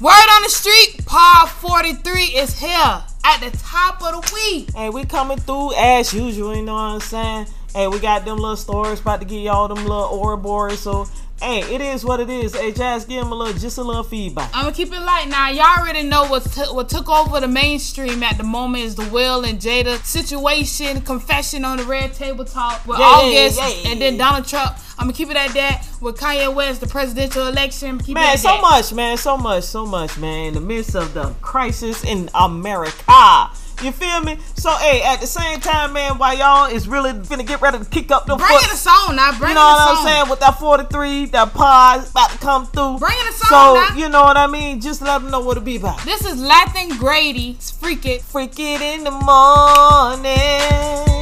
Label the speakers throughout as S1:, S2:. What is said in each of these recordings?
S1: Word on the street, Pod 43 is here at the top of the week.
S2: Hey, we coming through as usual, you know what I'm saying? Hey, we got them little stories about to get y'all them little Ouroboros, so hey, it is what it is. Hey, Jazz, give them a little, just a little feedback.
S1: I'm gonna keep it light now. Y'all already know what t- what took over the mainstream at the moment is the Will and Jada situation, confession on the red table talk with
S2: Yeah,
S1: August,
S2: yeah, yeah.
S1: and then Donald Trump. I'm gonna keep it at that with Kanye West, the presidential election. Keep it
S2: Man,
S1: at
S2: so
S1: that.
S2: much, man, so much, so much, man. In the midst of the crisis in America. You feel me? So, hey, at the same time, man, while y'all is really finna get ready to kick up them
S1: Bring
S2: foot,
S1: in a song now. Bring
S2: you know what. I'm saying? With that 43, that pause about to come through.
S1: Bring in a song
S2: So,
S1: now.
S2: you know what I mean? Just let them know what it be about.
S1: This is Lathun Grady's Freak It.
S2: Freak it in the morning.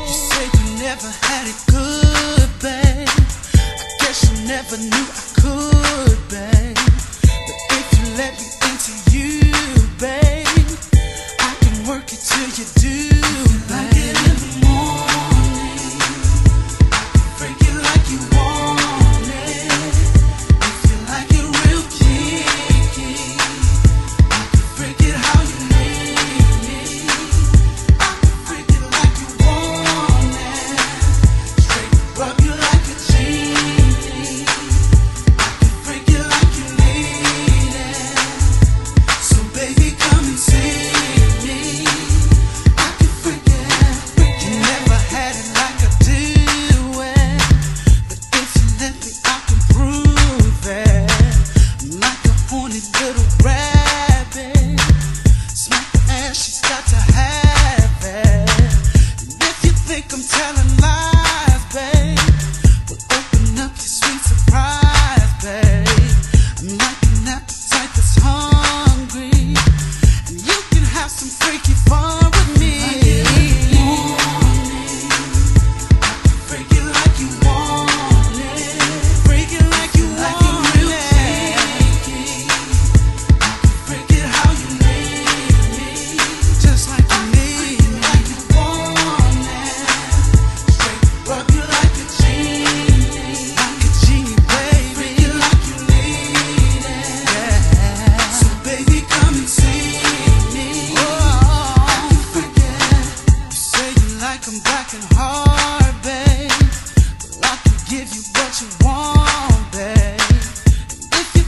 S3: Said you never had it good, babe. Never knew I could, babe. But if you let me into you, babe, I can work it till you do,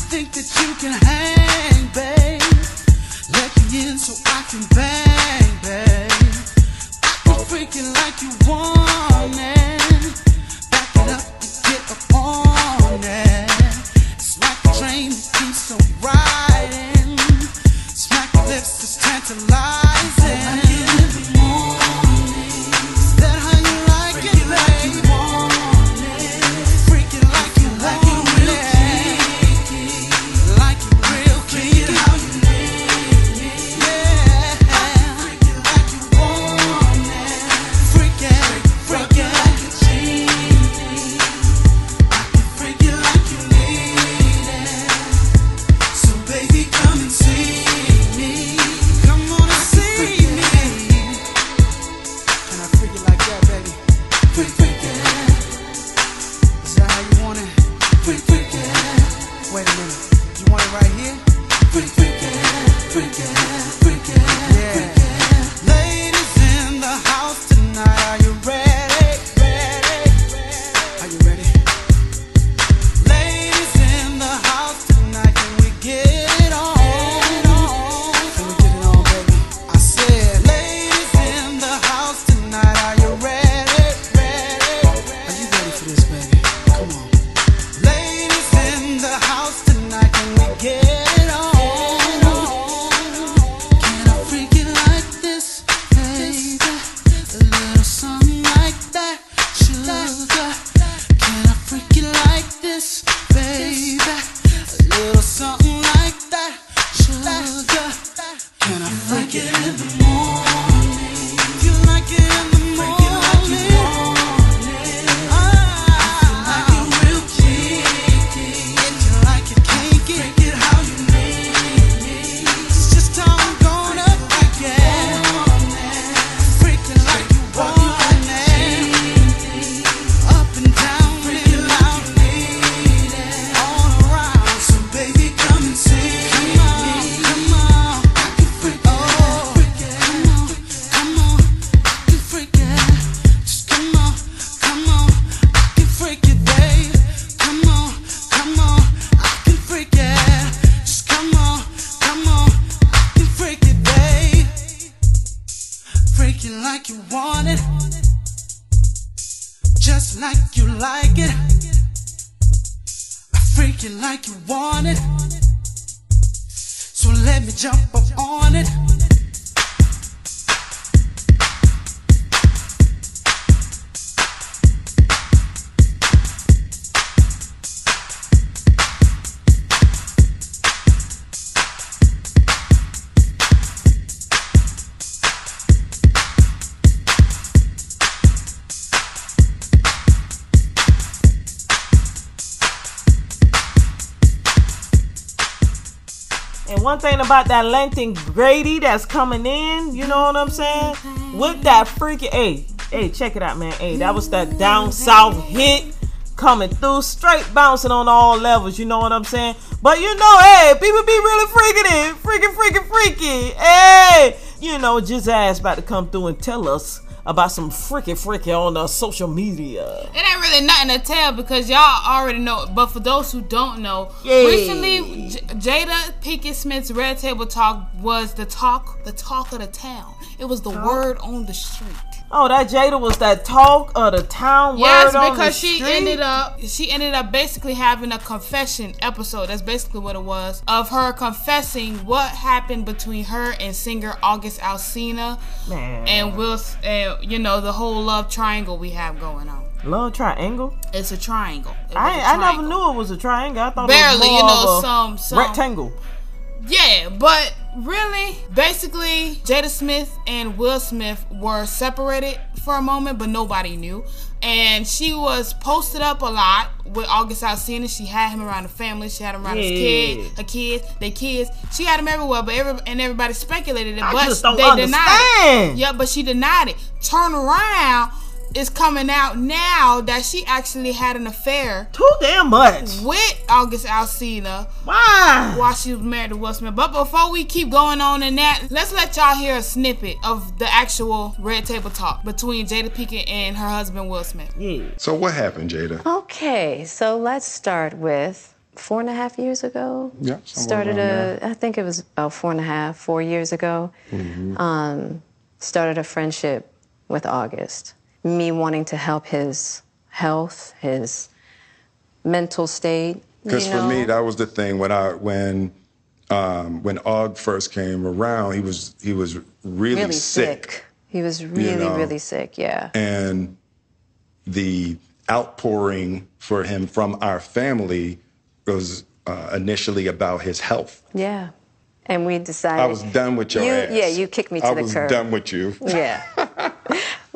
S3: think that you can hang, babe, let me in so I can bang, babe. I can freak it like you want it. Just like you like it. I freak you like you want it, so let me jump up on it.
S2: One thing about that Langston Grady that's coming in, you know what I'm saying? With that freaky, hey, hey, check it out, man. Hey, that was that down south hit coming through, straight bouncing on all levels. You know what I'm saying? But you know, hey, people be really freaking it, freaking, freaking, freaky. Hey, you know, just ass about to come through and tell us about some freaky, freaky on the social media.
S1: It ain't really nothing to tell because y'all already know. But for those who don't know,
S2: Yay.
S1: recently J- Jada Pinkett Smith's Red Table Talk was the talk, the talk of the town. It was the word on the street.
S2: Oh, that Jada was that talk of the town
S1: Yes,
S2: word on
S1: because she
S2: street?
S1: ended up she ended up basically having a confession episode. That's basically what it was of her confessing what happened between her and singer August Alsina
S2: Man.
S1: and Will, and you know the whole love triangle we have going on.
S2: Love triangle.
S1: It's a triangle. It
S2: I,
S1: a
S2: I never knew it was a triangle. I thought
S1: Barely,
S2: it
S1: you
S2: was more
S1: know,
S2: of a
S1: some some
S2: rectangle.
S1: Yeah, but really, basically, Jada Smith and Will Smith were separated for a moment, but nobody knew. And she was posted up a lot with August Alsina. She had him around the family. She had him around his
S2: Yeah.
S1: kid, her kids, their kids. She had him everywhere, but every, and everybody speculated it.
S2: I
S1: but
S2: just don't
S1: they denied it.
S2: understand.
S1: Yeah, but she denied it. Turn around is coming out now that she actually had an affair
S2: Too damn much.
S1: with August Alsina
S2: Why?
S1: while she was married to Will Smith. But before we keep going on in that, let's let y'all hear a snippet of the actual Red Table Talk between Jada Pinkett and her husband Will Smith.
S2: Yeah.
S4: So what happened, Jada?
S5: Okay, so let's start with four and a half years ago.
S4: Yeah, somewhere
S5: Started
S4: around
S5: a, I think it was about four and a half, four years ago. Mm-hmm. Um, started a friendship with August. Me wanting to help his health, his mental state.
S4: Because
S5: you
S4: for me, that was the thing when I when um, when Og first came around, he was he was really,
S5: really
S4: sick.
S5: sick. He was really,
S4: know.
S5: really sick. Yeah.
S4: and the outpouring for him from our family was uh, initially about his health.
S5: Yeah. And we decided.
S4: I was done with your
S5: you,
S4: ass.
S5: Yeah, you kicked me to
S4: I
S5: the
S4: was
S5: curb.
S4: done with you.
S5: Yeah.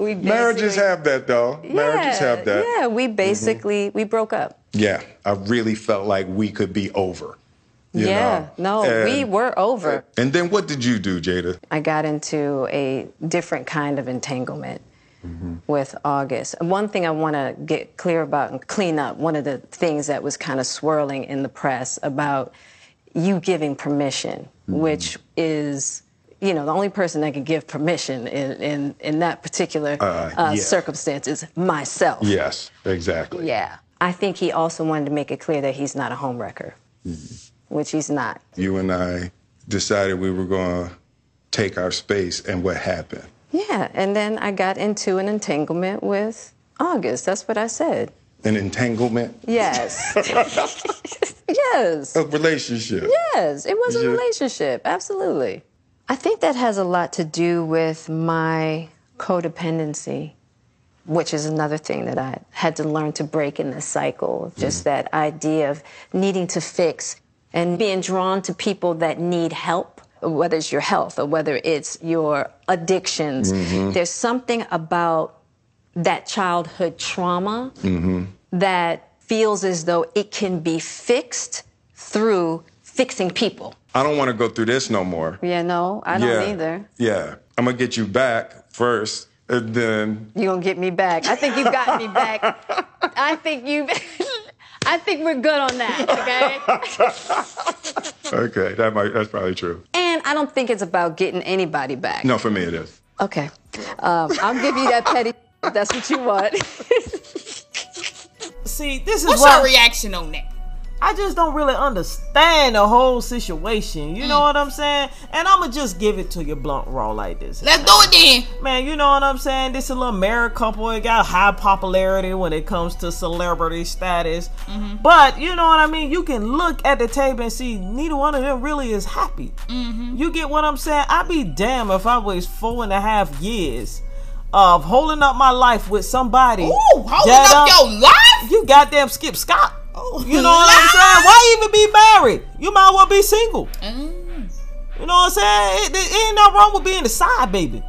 S5: we
S4: Marriages have that though. Marriages have that.
S5: Yeah, we mm-hmm. basically we broke up.
S4: Yeah, I really felt like we could be over. you
S5: yeah,
S4: know?
S5: no, we were over.
S4: And then what did you do, Jada?
S5: I got into a different kind of entanglement mm-hmm. with August. And One thing I want to get clear about and clean up, one of the things that was kind of swirling in the press about you giving permission, mm-hmm. which is, you know, the only person that can give permission in, in, in that particular
S4: Uh,
S5: uh,
S4: yeah.
S5: circumstance is myself.
S4: Yes, exactly.
S5: Yeah. I think he also wanted to make it clear that he's not a homewrecker, which he's not.
S4: You and I decided we were going to take our space, and what happened?
S5: Yeah, and then I got into an entanglement with August. That's what I said.
S4: An entanglement,
S5: Yes. yes.
S4: a relationship.
S5: Yes, it was a relationship. Absolutely. I think that has a lot to do with my codependency, which is another thing that I had to learn to break in this cycle. Just mm-hmm. that idea of needing to fix and being drawn to people that need help, whether it's your health or whether it's your addictions. Mm-hmm. There's something about that childhood trauma mm-hmm. that feels as though it can be fixed through fixing people.
S4: I don't want to go through this no more.
S5: Yeah, no, I don't
S4: yeah.
S5: either.
S4: Yeah. I'm going to get you back first, and then
S5: You're gonna get me back. I think you've got me back. I think you I think we're good on that, okay?
S4: okay, that might that's probably true.
S5: and I don't think it's about getting anybody back.
S4: No, for me it is.
S5: Okay. Um, I'll give you that petty if that's what you want.
S2: See, this is
S1: What's
S2: what
S1: your reaction on that?
S2: I just don't really understand the whole situation. You know
S1: Mm.
S2: what I'm saying? And I'ma just give it to you blunt raw like this.
S1: Let's do it then.
S2: Man, you know what I'm saying? This is a little married couple. It got high popularity when it comes to celebrity status.
S1: Mm-hmm.
S2: But you know what I mean? You can look at the table and see neither one of them really is happy.
S1: Mm-hmm.
S2: You get what I'm saying? I'd be damn if I was four and a half years of holding up my life with somebody.
S1: Ooh, holding up your life.
S2: You goddamn skip Scott.
S1: Oh,
S2: You know what I'm saying? Why even be married? You might as well be single.
S1: Mm,
S2: You know what I'm saying? It, it ain't nothing wrong with being a side baby.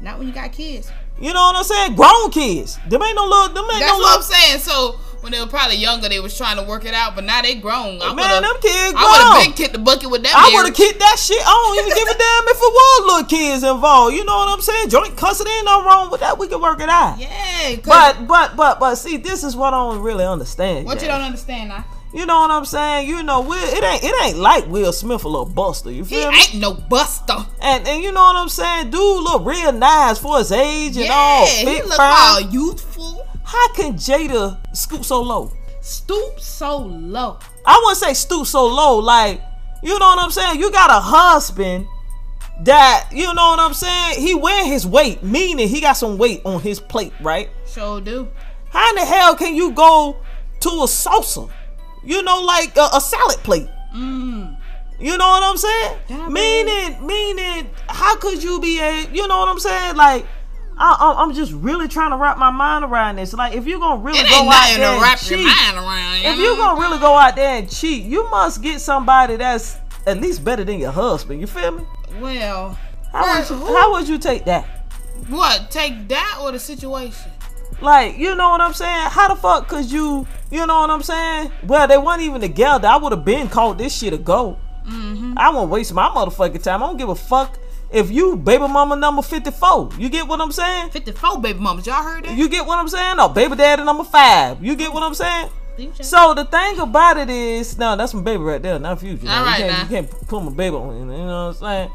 S1: not when you got kids.
S2: You know what I'm saying? Grown kids. Them ain't no little. Them ain't
S1: That's
S2: no
S1: what I'm saying. So when they were probably younger, they was trying to work it out, but now they grown. I
S2: Man, them kids grown.
S1: I would have been kicked the bucket with that.
S2: I would have kicked that shit. I don't even give a damn if it was little kids involved. You know what I'm saying? Joint custody ain't no wrong with that. We can work it out.
S1: Yeah.
S2: But but but but see, this is what I don't really understand.
S1: what you don't understand now?
S2: You know what I'm saying? You know, Will, it ain't it ain't like Will Smith a little buster. You
S1: He
S2: feel me?
S1: ain't no buster.
S2: And and you know what I'm saying? Dude look real nice for his age and
S1: Yeah,
S2: all
S1: he look
S2: fine.
S1: all youthful.
S2: How can Jada scoop so low?
S1: Stoop so low.
S2: I wouldn't say stoop so low, like, you know what I'm saying? You got a husband that, you know what I'm saying? He wear his weight, meaning he got some weight on his plate, right?
S1: Sure do.
S2: How in the hell can you go to a salsa? You know, like a, a salad plate. Mm-hmm. You know what I'm saying?
S1: Damn,
S2: meaning, meaning, how could you be a? You know what I'm saying? Like, I, I, I'm just really trying to wrap my mind around this. Like, if you're gonna really go out there
S1: to
S2: and
S1: wrap your
S2: cheat,
S1: mind around.
S2: if
S1: you
S2: you're gonna really go out there and cheat, you must get somebody that's at least better than your husband. You feel me?
S1: well,
S2: How would you, how would you take that?
S1: what? Take that or the situation?
S2: Like, you know what I'm saying? How the fuck could you, you know what I'm saying? Well, they weren't even together. I would have been called this shit a go.
S1: Mm-hmm.
S2: I won't waste my motherfucking time. I don't give a fuck if you baby mama number 54. You get what I'm saying?
S1: 54 baby mamas. Y'all heard that?
S2: You get what I'm saying? No, baby daddy number five. You get what I'm saying?
S1: So,
S2: the thing about it is, now that's my baby right there, not future.
S1: All right,
S2: you, can't, you can't put my baby on. You know what I'm saying?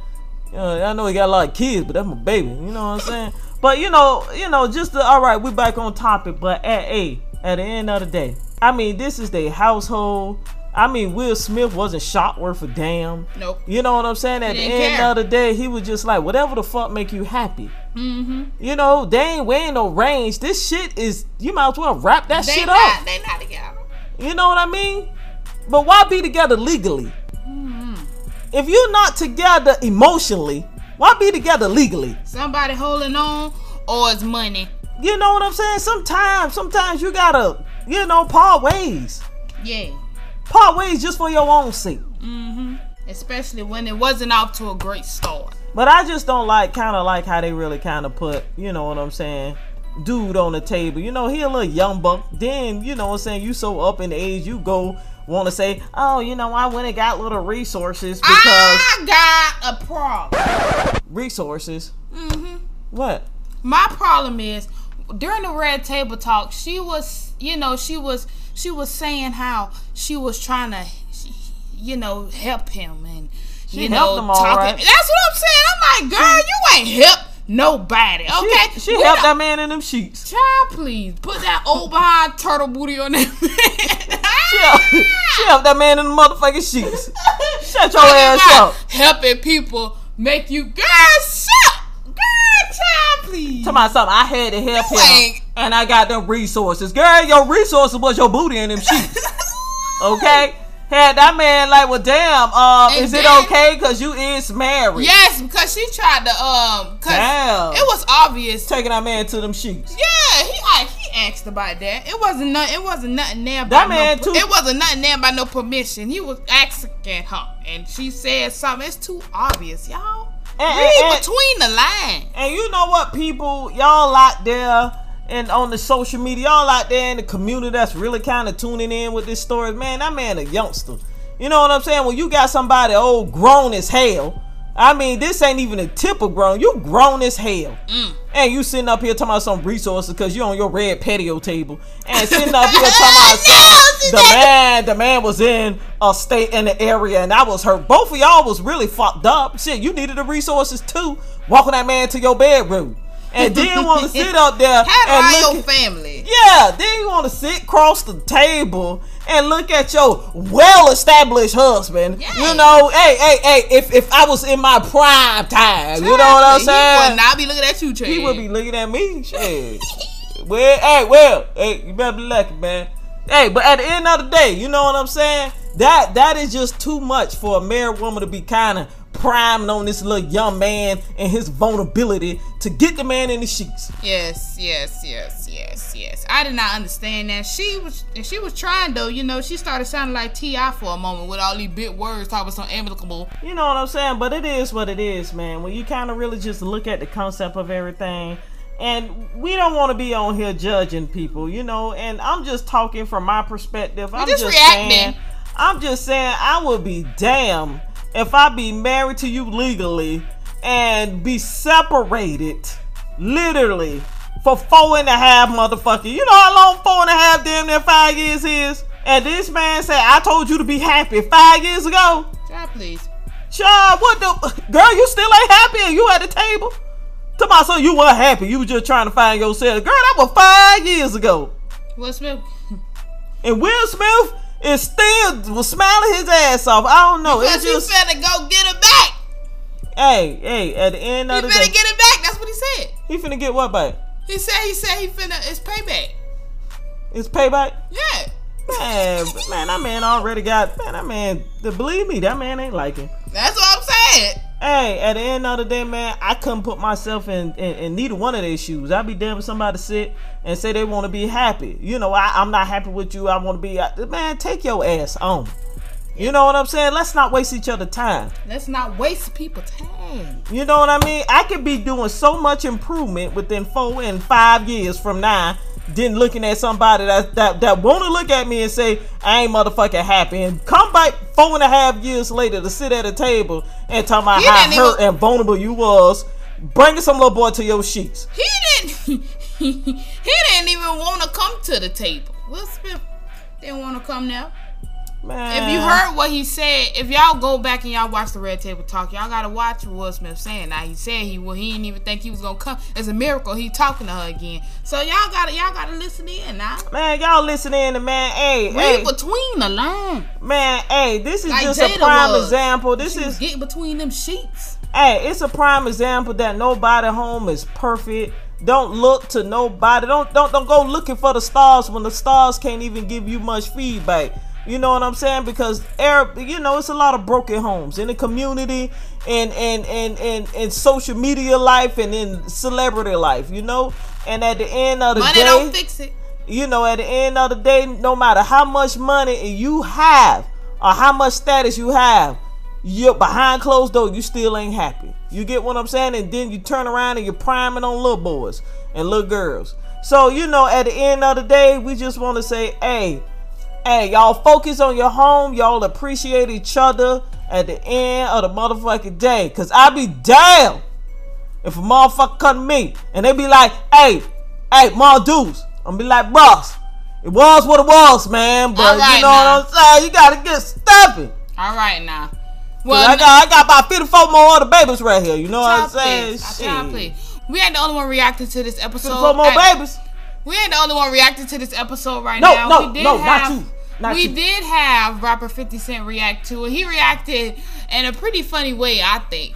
S2: You know, I know he got a lot of kids, but that's my baby. You know what I'm saying? But you know, you know, just the, all right, we back on topic. But at a at the end of the day, I mean, this is the household. I mean, Will Smith wasn't shot worth a damn.
S1: Nope.
S2: You know what I'm saying? At the end
S1: care.
S2: of the day, he was just like, whatever the fuck make you happy. Mm-hmm. You know, they ain't wearing no range. This shit is. You might as well wrap that
S1: they
S2: shit
S1: not,
S2: up.
S1: They not together.
S2: You know what I mean? But why be together legally? If you're not together emotionally, why be together legally?
S1: Somebody holding on or it's money.
S2: You know what I'm saying? Sometimes, sometimes you gotta, you know, part ways.
S1: Yeah.
S2: Part ways just for your own sake.
S1: Especially when it wasn't off to a great start.
S2: But I just don't like, kind of like how they really kind of put, you know what I'm saying, dude on the table. You know, he a little young buck. Then, you know what I'm saying, you so up in age, you go want to say, oh, you know, I went and got little resources because
S1: I got a problem.
S2: resources. Mm-hmm. What?
S1: My problem is during the red table talk, she was, you know, she was, she was saying how she was trying to, you know, help him and
S2: She
S1: you know, talking.
S2: right.
S1: That's what I'm saying. I'm like, girl, you ain't help nobody. Okay,
S2: She, she helped that man in them sheets.
S1: Child, please put that old behind turtle booty on that
S2: She helped, she helped that man in the motherfucking sheets. Shut your ass up.
S1: Helping people make you girl shut. Child, please.
S2: Talking about something. I had to help
S1: You
S2: him.
S1: ain't-
S2: And I got them resources. Girl, your resources was your booty and them sheets. Okay? Had that man like, well, damn, um,
S1: And
S2: is it okay because you is married?
S1: Yes, because she tried to um, cause
S2: Damn.
S1: it was obvious.
S2: Taking that man to them sheets.
S1: Yeah, he I, he asked about that. It wasn't nothing. It wasn't nothing there. By
S2: That
S1: no,
S2: man too-
S1: It wasn't nothing there by no permission. He was asking her, and she said something. It's too obvious, y'all.
S2: And-
S1: Read
S2: and-
S1: between the lines.
S2: And you know what, people, y'all out there and on the social media, y'all out there in the community that's really kind of tuning in with this story, man, that man a youngster. You know what I'm saying? When you got somebody old grown as hell, I mean, this ain't even a tip of grown. You grown as hell. Mm. And you sitting up here talking about some resources because you on your red patio table. And sitting up here talking about some, the man, the man was in a state in the area and I was hurt. Both of y'all was really fucked up. Shit, you needed the resources too. Walking that man to your bedroom. And then want to sit up there
S1: Have
S2: and look
S1: your family.
S2: yeah, then you want to sit across the table and look at your well-established husband. You know, hey, hey, hey. If if I was in my prime time, you know what I'm
S1: He
S2: saying?
S1: would not be looking at you, Trey.
S2: He would be looking at me. Shit. well, hey, well, hey, you better be lucky, man. Hey, but at the end of the day, you know what I'm saying? That that is just too much for a married woman to be kind of priming on this little young man and his vulnerability to get the man in the sheets.
S1: Yes, yes, yes, yes, yes. I did not understand that. She was she was trying though, you know, she started sounding like T.I. for a moment with all these big words talking so amicable.
S2: You know what I'm saying? But it is what it is, man. When you kind of really just look at the concept of everything. And we don't want to be on here judging people, you know. And I'm just talking from my perspective. I'm
S1: just
S2: just
S1: reacting.
S2: saying. I'm just saying I would be damn if I be married to you legally and be separated, literally, for four and a half motherfucker. You know how long four and a half damn near five years is? And this man said, I told you to be happy five years ago.
S1: Child, please.
S2: Child, what the girl? You still ain't happy? And you at the table? My son you weren't happy. You were just trying to find yourself. Girl, that was five years ago.
S1: Will Smith.
S2: And Will Smith is still was smiling his ass off. I don't know.
S1: Because
S2: It's
S1: he
S2: just
S1: finna go get it back.
S2: hey, hey. At the end
S1: He
S2: of the day, you
S1: finna
S2: day,
S1: get it back. That's what he said.
S2: he finna get what back?
S1: He said he said he finna it's payback.
S2: It's payback.
S1: Yeah.
S2: Man, man, that man already got man. That man, believe me, that man ain't like him.
S1: That's what I'm saying.
S2: Hey, at the end of the day, man, I couldn't put myself in, in, in neither one of their shoes. I'd be damn if somebody sit and say they want to be happy. You know, I, I'm not happy with you. I want to be, uh, man, take your ass on. You know what I'm saying? Let's not waste each other time.
S1: Let's not waste people time.
S2: You know what I mean? I could be doing so much improvement within four and five years from now than looking at somebody that that, that want to look at me and say I ain't motherfucking happy and come back four and a half years later to sit at a table and talk about
S1: He
S2: how hurt
S1: even-
S2: and vulnerable you was, bringing some little boy to your sheets.
S1: He didn't he didn't even want to come to the table. Will Smith didn't want to come now.
S2: Man,
S1: If you heard what he said, if y'all go back and y'all watch the Red Table Talk, y'all gotta watch what Will Smith saying. Now he said he well he didn't even think he was gonna come. It's a miracle he talking to her again. So y'all gotta y'all gotta listen in now.
S2: man, y'all listen in, and man, hey,
S1: Read
S2: hey,
S1: between the lines.
S2: man, hey, this is
S1: Like
S2: just a prime
S1: was.
S2: example. This
S1: She
S2: is
S1: getting between them sheets.
S2: Hey, it's a prime example that nobody home is perfect. Don't look to nobody. Don't don't don't go looking for the stars when the stars can't even give you much feedback. You know what I'm saying? Because Arab, you know, it's a lot of broken homes in the community and and and and, and social media life and in celebrity life. You know, and at the end of the
S1: Money
S2: day,
S1: don't fix it.
S2: you know, at the end of the day, no matter how much money you have or how much status you have, you're behind closed door, you still ain't happy. You get what I'm saying? And then you turn around and you're priming on little boys and little girls. So, you know, at the end of the day, we just want to say, hey, hey, y'all focus on your home. Y'all appreciate each other at the end of the motherfucking day. Cause I be damn if a motherfucker to me and they be like, hey, hey, more dudes. I'm be like, boss, it was what it was, man. But
S1: right
S2: you know
S1: now.
S2: what I'm saying? You gotta get stepping.
S1: All right now. Well,
S2: I got I got about 54 more other babies right here. You know what I'm saying? Shit.
S1: We ain't the only one reacting to this episode.
S2: 54 more
S1: I-
S2: babies.
S1: We ain't the only one reacting to this episode right
S2: No,
S1: now.
S2: no,
S1: we did
S2: no, not you. Not
S1: we did have rapper 50 Cent react to it. He reacted in a pretty funny way, I think.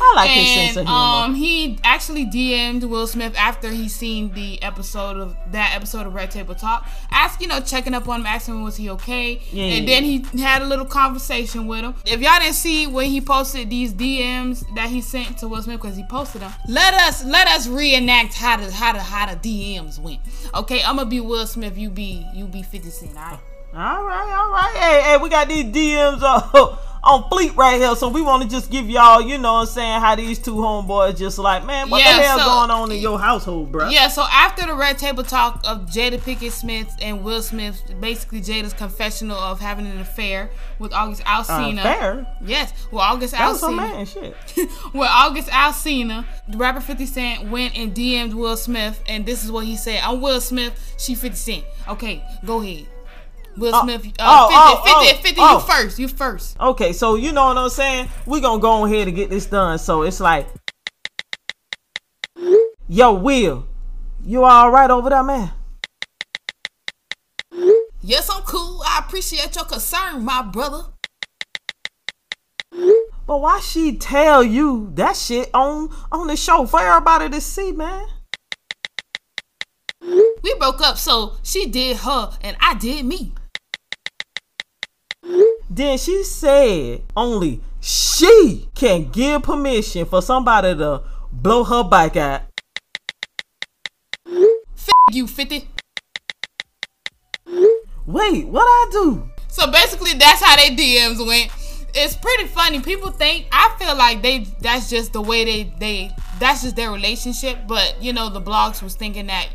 S2: I like his
S1: and,
S2: sense of humor.
S1: Um, he actually DM'd Will Smith after he seen the episode of that episode of Red Table Talk, ask you know checking up on him, asking him was he okay,
S2: Yeah.
S1: and then he had a little conversation with him. If y'all didn't see when he posted these DMs that he sent to Will Smith because he posted them, let us let us reenact how the how the how the DMs went. Okay, I'm gonna be Will Smith, you be you be 50 Cent. All right.
S2: All right, all right. Hey, hey, we got these DMs on, on fleet right here, so we want to just give y'all, you know what I'm saying, how these two homeboys just like, man, what
S1: Yeah,
S2: the hell
S1: so-
S2: going on in your household, bro?
S1: Yeah, so after the red table talk of Jada Pinkett Smith and Will Smith, basically Jada's confessional of having an affair with August Alsina.
S2: affair?
S1: Yes, with August
S2: That
S1: Alsina.
S2: man, shit.
S1: with August Alsina, the rapper 50 Cent went and DM'd Will Smith, and this is what he said. I'm Will Smith, she 50 Cent. Okay, go ahead. Will
S2: Oh,
S1: Smith, uh,
S2: oh,
S1: 50,
S2: oh,
S1: 50,
S2: oh,
S1: 50,
S2: oh.
S1: you first, you first.
S2: Okay, so you know what I'm saying? We're gonna go on here to get this done. So it's like, yo, Will, you all right over there, man?
S1: Yes, I'm cool. I appreciate your concern, my brother.
S2: But why she tell you that shit on on the show for everybody to see, man?
S1: We broke up, so she did her and I did me.
S2: Then she said only she can give permission for somebody to blow her bike out.
S1: F you 50.
S2: Wait, what I do?
S1: So basically, that's how they DMs went. It's pretty funny. People think I feel like they that's just the way they they that's just their relationship. But you know, the blogs was thinking that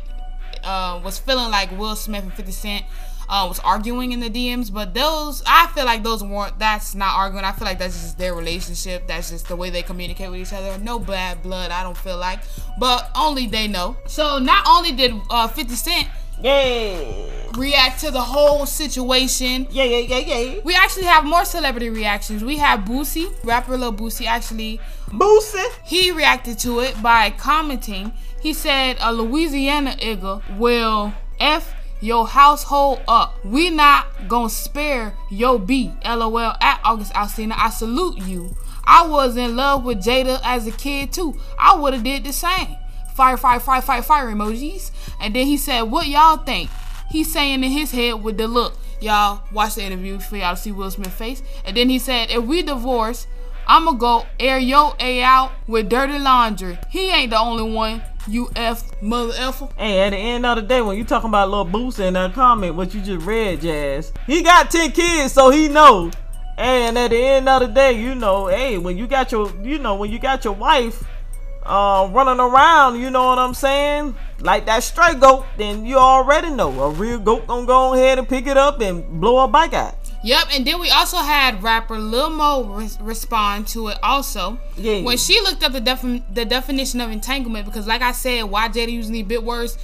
S1: uh, was feeling like Will Smith and 50 Cent uh, was arguing in the DMs. But those I feel like those weren't. That's not arguing. I feel like that's just their relationship. That's just the way they communicate with each other. No bad blood. I don't feel like, but only they know. So not only did uh, 50 Cent
S2: Yeah.
S1: react to the whole situation.
S2: Yeah, yeah, yeah, yeah.
S1: We actually have more celebrity reactions. We have Boosie, rapper Lil Boosie. Actually,
S2: Boosie.
S1: he reacted to it by commenting. He said, "A Louisiana nigga will f your household up. We not gonna spare your B. LOL at August Alsina. I salute you. I was in love with Jada as a kid too. I would have did the same. Fire, fire, fire, fire, fire emojis. And then he said, "What y'all think?" He's saying in his head with the look. Y'all watch the interview for y'all to see Will Smith's face. And then he said, "If we divorce." I'ma go air yo A out with dirty laundry. He ain't the only one, you F mother effer.
S2: Hey, at the end of the day, when you talking about little Boosie in that comment, what you just read, Jazz, he got 10 kids, so he know. And at the end of the day, you know, hey, when you got your, you know, when you got your wife uh, running around, you know what I'm saying? Like that stray goat, then you already know a real goat gonna go ahead and pick it up and blow a bike out.
S1: Yep, and then we also had rapper Lil Mo res- respond to it also.
S2: Yeah.
S1: When she looked up the defi- the definition of entanglement, because like I said, why Jada using bit words,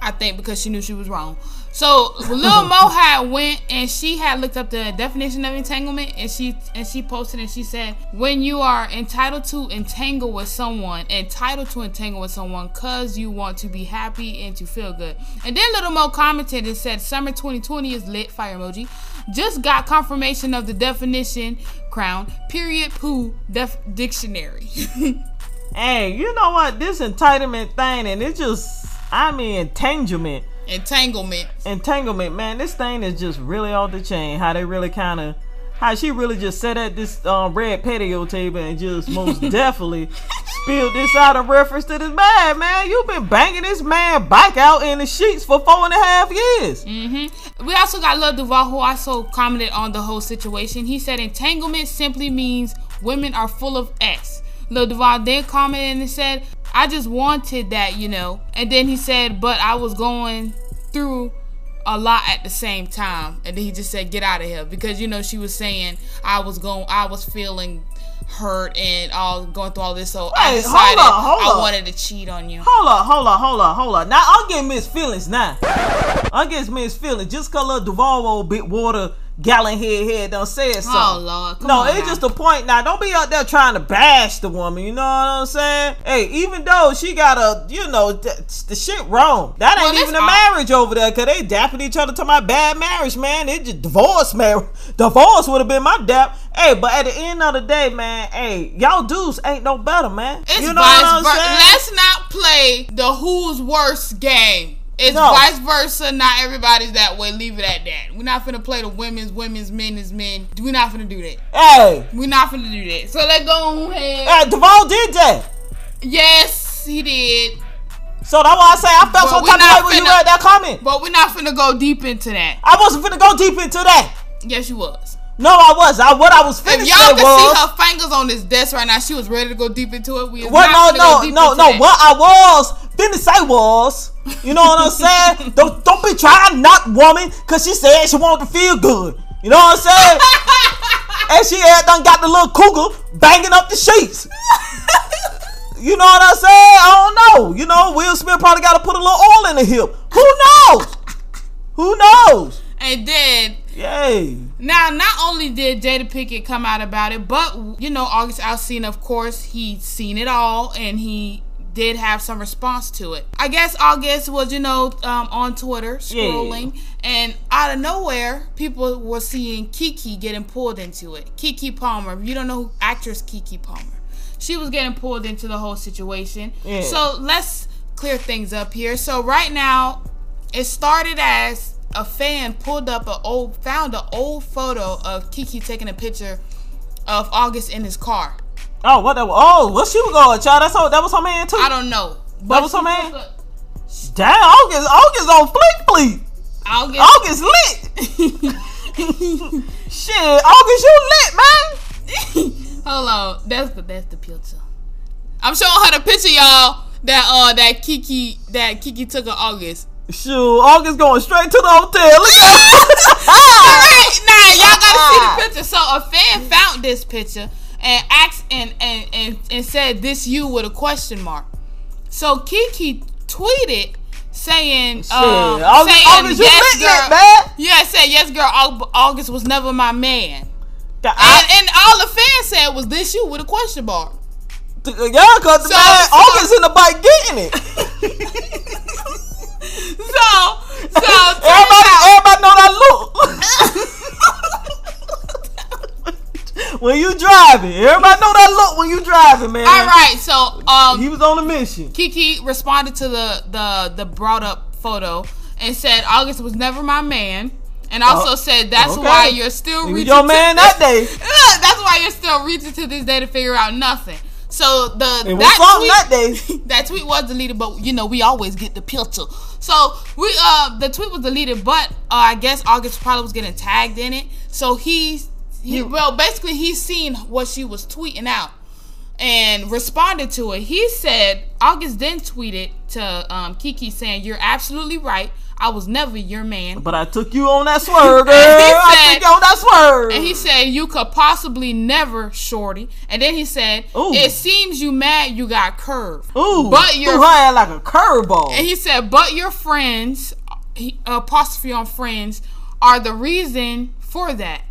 S1: I think because she knew she was wrong. So Lil Mo had went and she had looked up the definition of entanglement and she and she posted and she said when you are entitled to entangle with someone, entitled to entangle with someone cause you want to be happy and to feel good. And then Lil Mo commented and said summer 2020 is lit fire emoji. Just got confirmation of the definition crown period poo def- dictionary.
S2: Hey, you know what? This entitlement thing, and it just, I mean, entanglement.
S1: Entanglement.
S2: entanglement, man, this thing is just really off the chain. How they really kind of, how she really just sat at this um, red patio table and just most definitely spilled this out in reference to this man. Man, you've been banging this man back out in the sheets for four and a half years. Mhm.
S1: We also got Lil Duval who also commented on the whole situation. He said entanglement simply means women are full of X. Lil Duval then commented and said, I just wanted that, you know. And then he said, but I was going through a lot at the same time. And then he just said, get out of here. Because, you know, she was saying I was going, I was feeling hurt and all going through all this. So I
S2: Hey, hold
S1: decided
S2: up, hold
S1: I
S2: up.
S1: wanted to cheat on you.
S2: Hold up, hold up, hold up, hold up. Now I'm getting Miss feelings now. I'm getting Miss feelings just cause little Duval old bit water gallon head head done said oh, something.
S1: Oh, Lord. Come
S2: no, it's
S1: now.
S2: just a point now. Don't be out there trying to bash the woman. You know what I'm saying? Hey, even though she got a, you know, th- the shit wrong. That ain't
S1: that's
S2: even a
S1: all-
S2: marriage over there. Cause they dapping each other to my bad marriage, man. It just divorce, man. Divorce would have been my dap. Hey, but at the end of the day, man, hey, y'all dudes ain't no better, man.
S1: It's
S2: you know what I'm saying?
S1: Let's not play the who's worse game. It's
S2: No.
S1: vice versa. Not everybody's that way. Leave it at that. We're not finna play the women's, women's, men is men. We're not finna do that.
S2: Hey,
S1: We're not finna do that. So let's go ahead.
S2: hey, Duval did that.
S1: Yes, he did.
S2: So that's why I say I felt
S1: But
S2: some type of way when you read that comment.
S1: But we're not finna go deep into that.
S2: I wasn't finna go deep into that.
S1: Yes, you was.
S2: No, I was. I what I was
S1: If
S2: finna
S1: y'all
S2: say
S1: can
S2: was.
S1: see her fingers on this desk right now, she was ready to go deep into it. We
S2: What? No, no, no, no.
S1: that.
S2: What I was finna say was, you know what I'm saying? don't don't be trying to knock woman because she said she wanted to feel good. You know what I'm saying? and she had done got the little cougar banging up the sheets. You know what I'm saying? I don't know. You know, Will Smith probably got to put a little oil in the hip. Who knows? Who knows?
S1: And then
S2: Yay.
S1: Now, not only did Jada Pinkett come out about it, but you know, August Alsina, of course, he seen it all and he did have some response to it. I guess August was, you know, um, on Twitter scrolling, and out of nowhere, people were seeing Keke getting pulled into it. Keke Palmer. You don't know who actress Keke Palmer, she was getting pulled into the whole situation.
S2: Yeah.
S1: So let's clear things up here. So right now, it started as a fan pulled up a old, found an old photo of Keke taking a picture of August in his car.
S2: Oh, what? The, oh, what she was going, child? That's her, that was her man too.
S1: I don't know.
S2: That was her man?
S1: a-
S2: Damn, August, August on fleek fleek.
S1: August.
S2: August lit. Shit, August, you lit, man.
S1: Hold on. That's the that's the picture. I'm showing her the picture, y'all. That uh that Keke that Keke took of August.
S2: Shoot, August going straight to the hotel. Look at
S1: Alright, nah, y'all gotta see the picture. So a fan found this picture and asked and and and, and said this you with a question mark. So Keke tweeted saying, um,
S2: Shit, August-
S1: saying
S2: August, you
S1: yes,
S2: lit, lit,
S1: girl.
S2: man.
S1: Yeah, said yes, girl. August was never my man.
S2: The-
S1: And,
S2: I-
S1: and all the fans said was this you with a question mark.
S2: Yeah, cause the
S1: So-
S2: man
S1: so-
S2: August in the bike getting it.
S1: So, so
S2: Everybody, everybody know that look. when you driving, everybody know that look when you driving, man.
S1: all right. So, um,
S2: He was on a mission.
S1: Keke responded to the the the brought up photo and said August was never my man, and also
S2: Oh,
S1: said that's
S2: okay.
S1: why you're still reaching
S2: your man that day.
S1: That's why you're still reaching to this day to figure out nothing. So the that tweet,
S2: that day.
S1: that tweet was deleted, but you know we always get the picture. So we uh the tweet was deleted, but uh, I guess August probably was getting tagged in it. So he's he well basically he's seen what she was tweeting out and responded to it. He said August then tweeted to um, Keke saying, "You're absolutely right. I was never your man."
S2: But I took you on that swerve, girl.
S1: And he
S2: I
S1: said-
S2: took you on that swerve.
S1: And he said, You could possibly never, shorty. And then he said,
S2: Ooh.
S1: It seems you mad you got curved.
S2: Ooh,
S1: But you're.
S2: like a curveball.
S1: And he said, But your friends, he, apostrophe on friends, are the reason for that.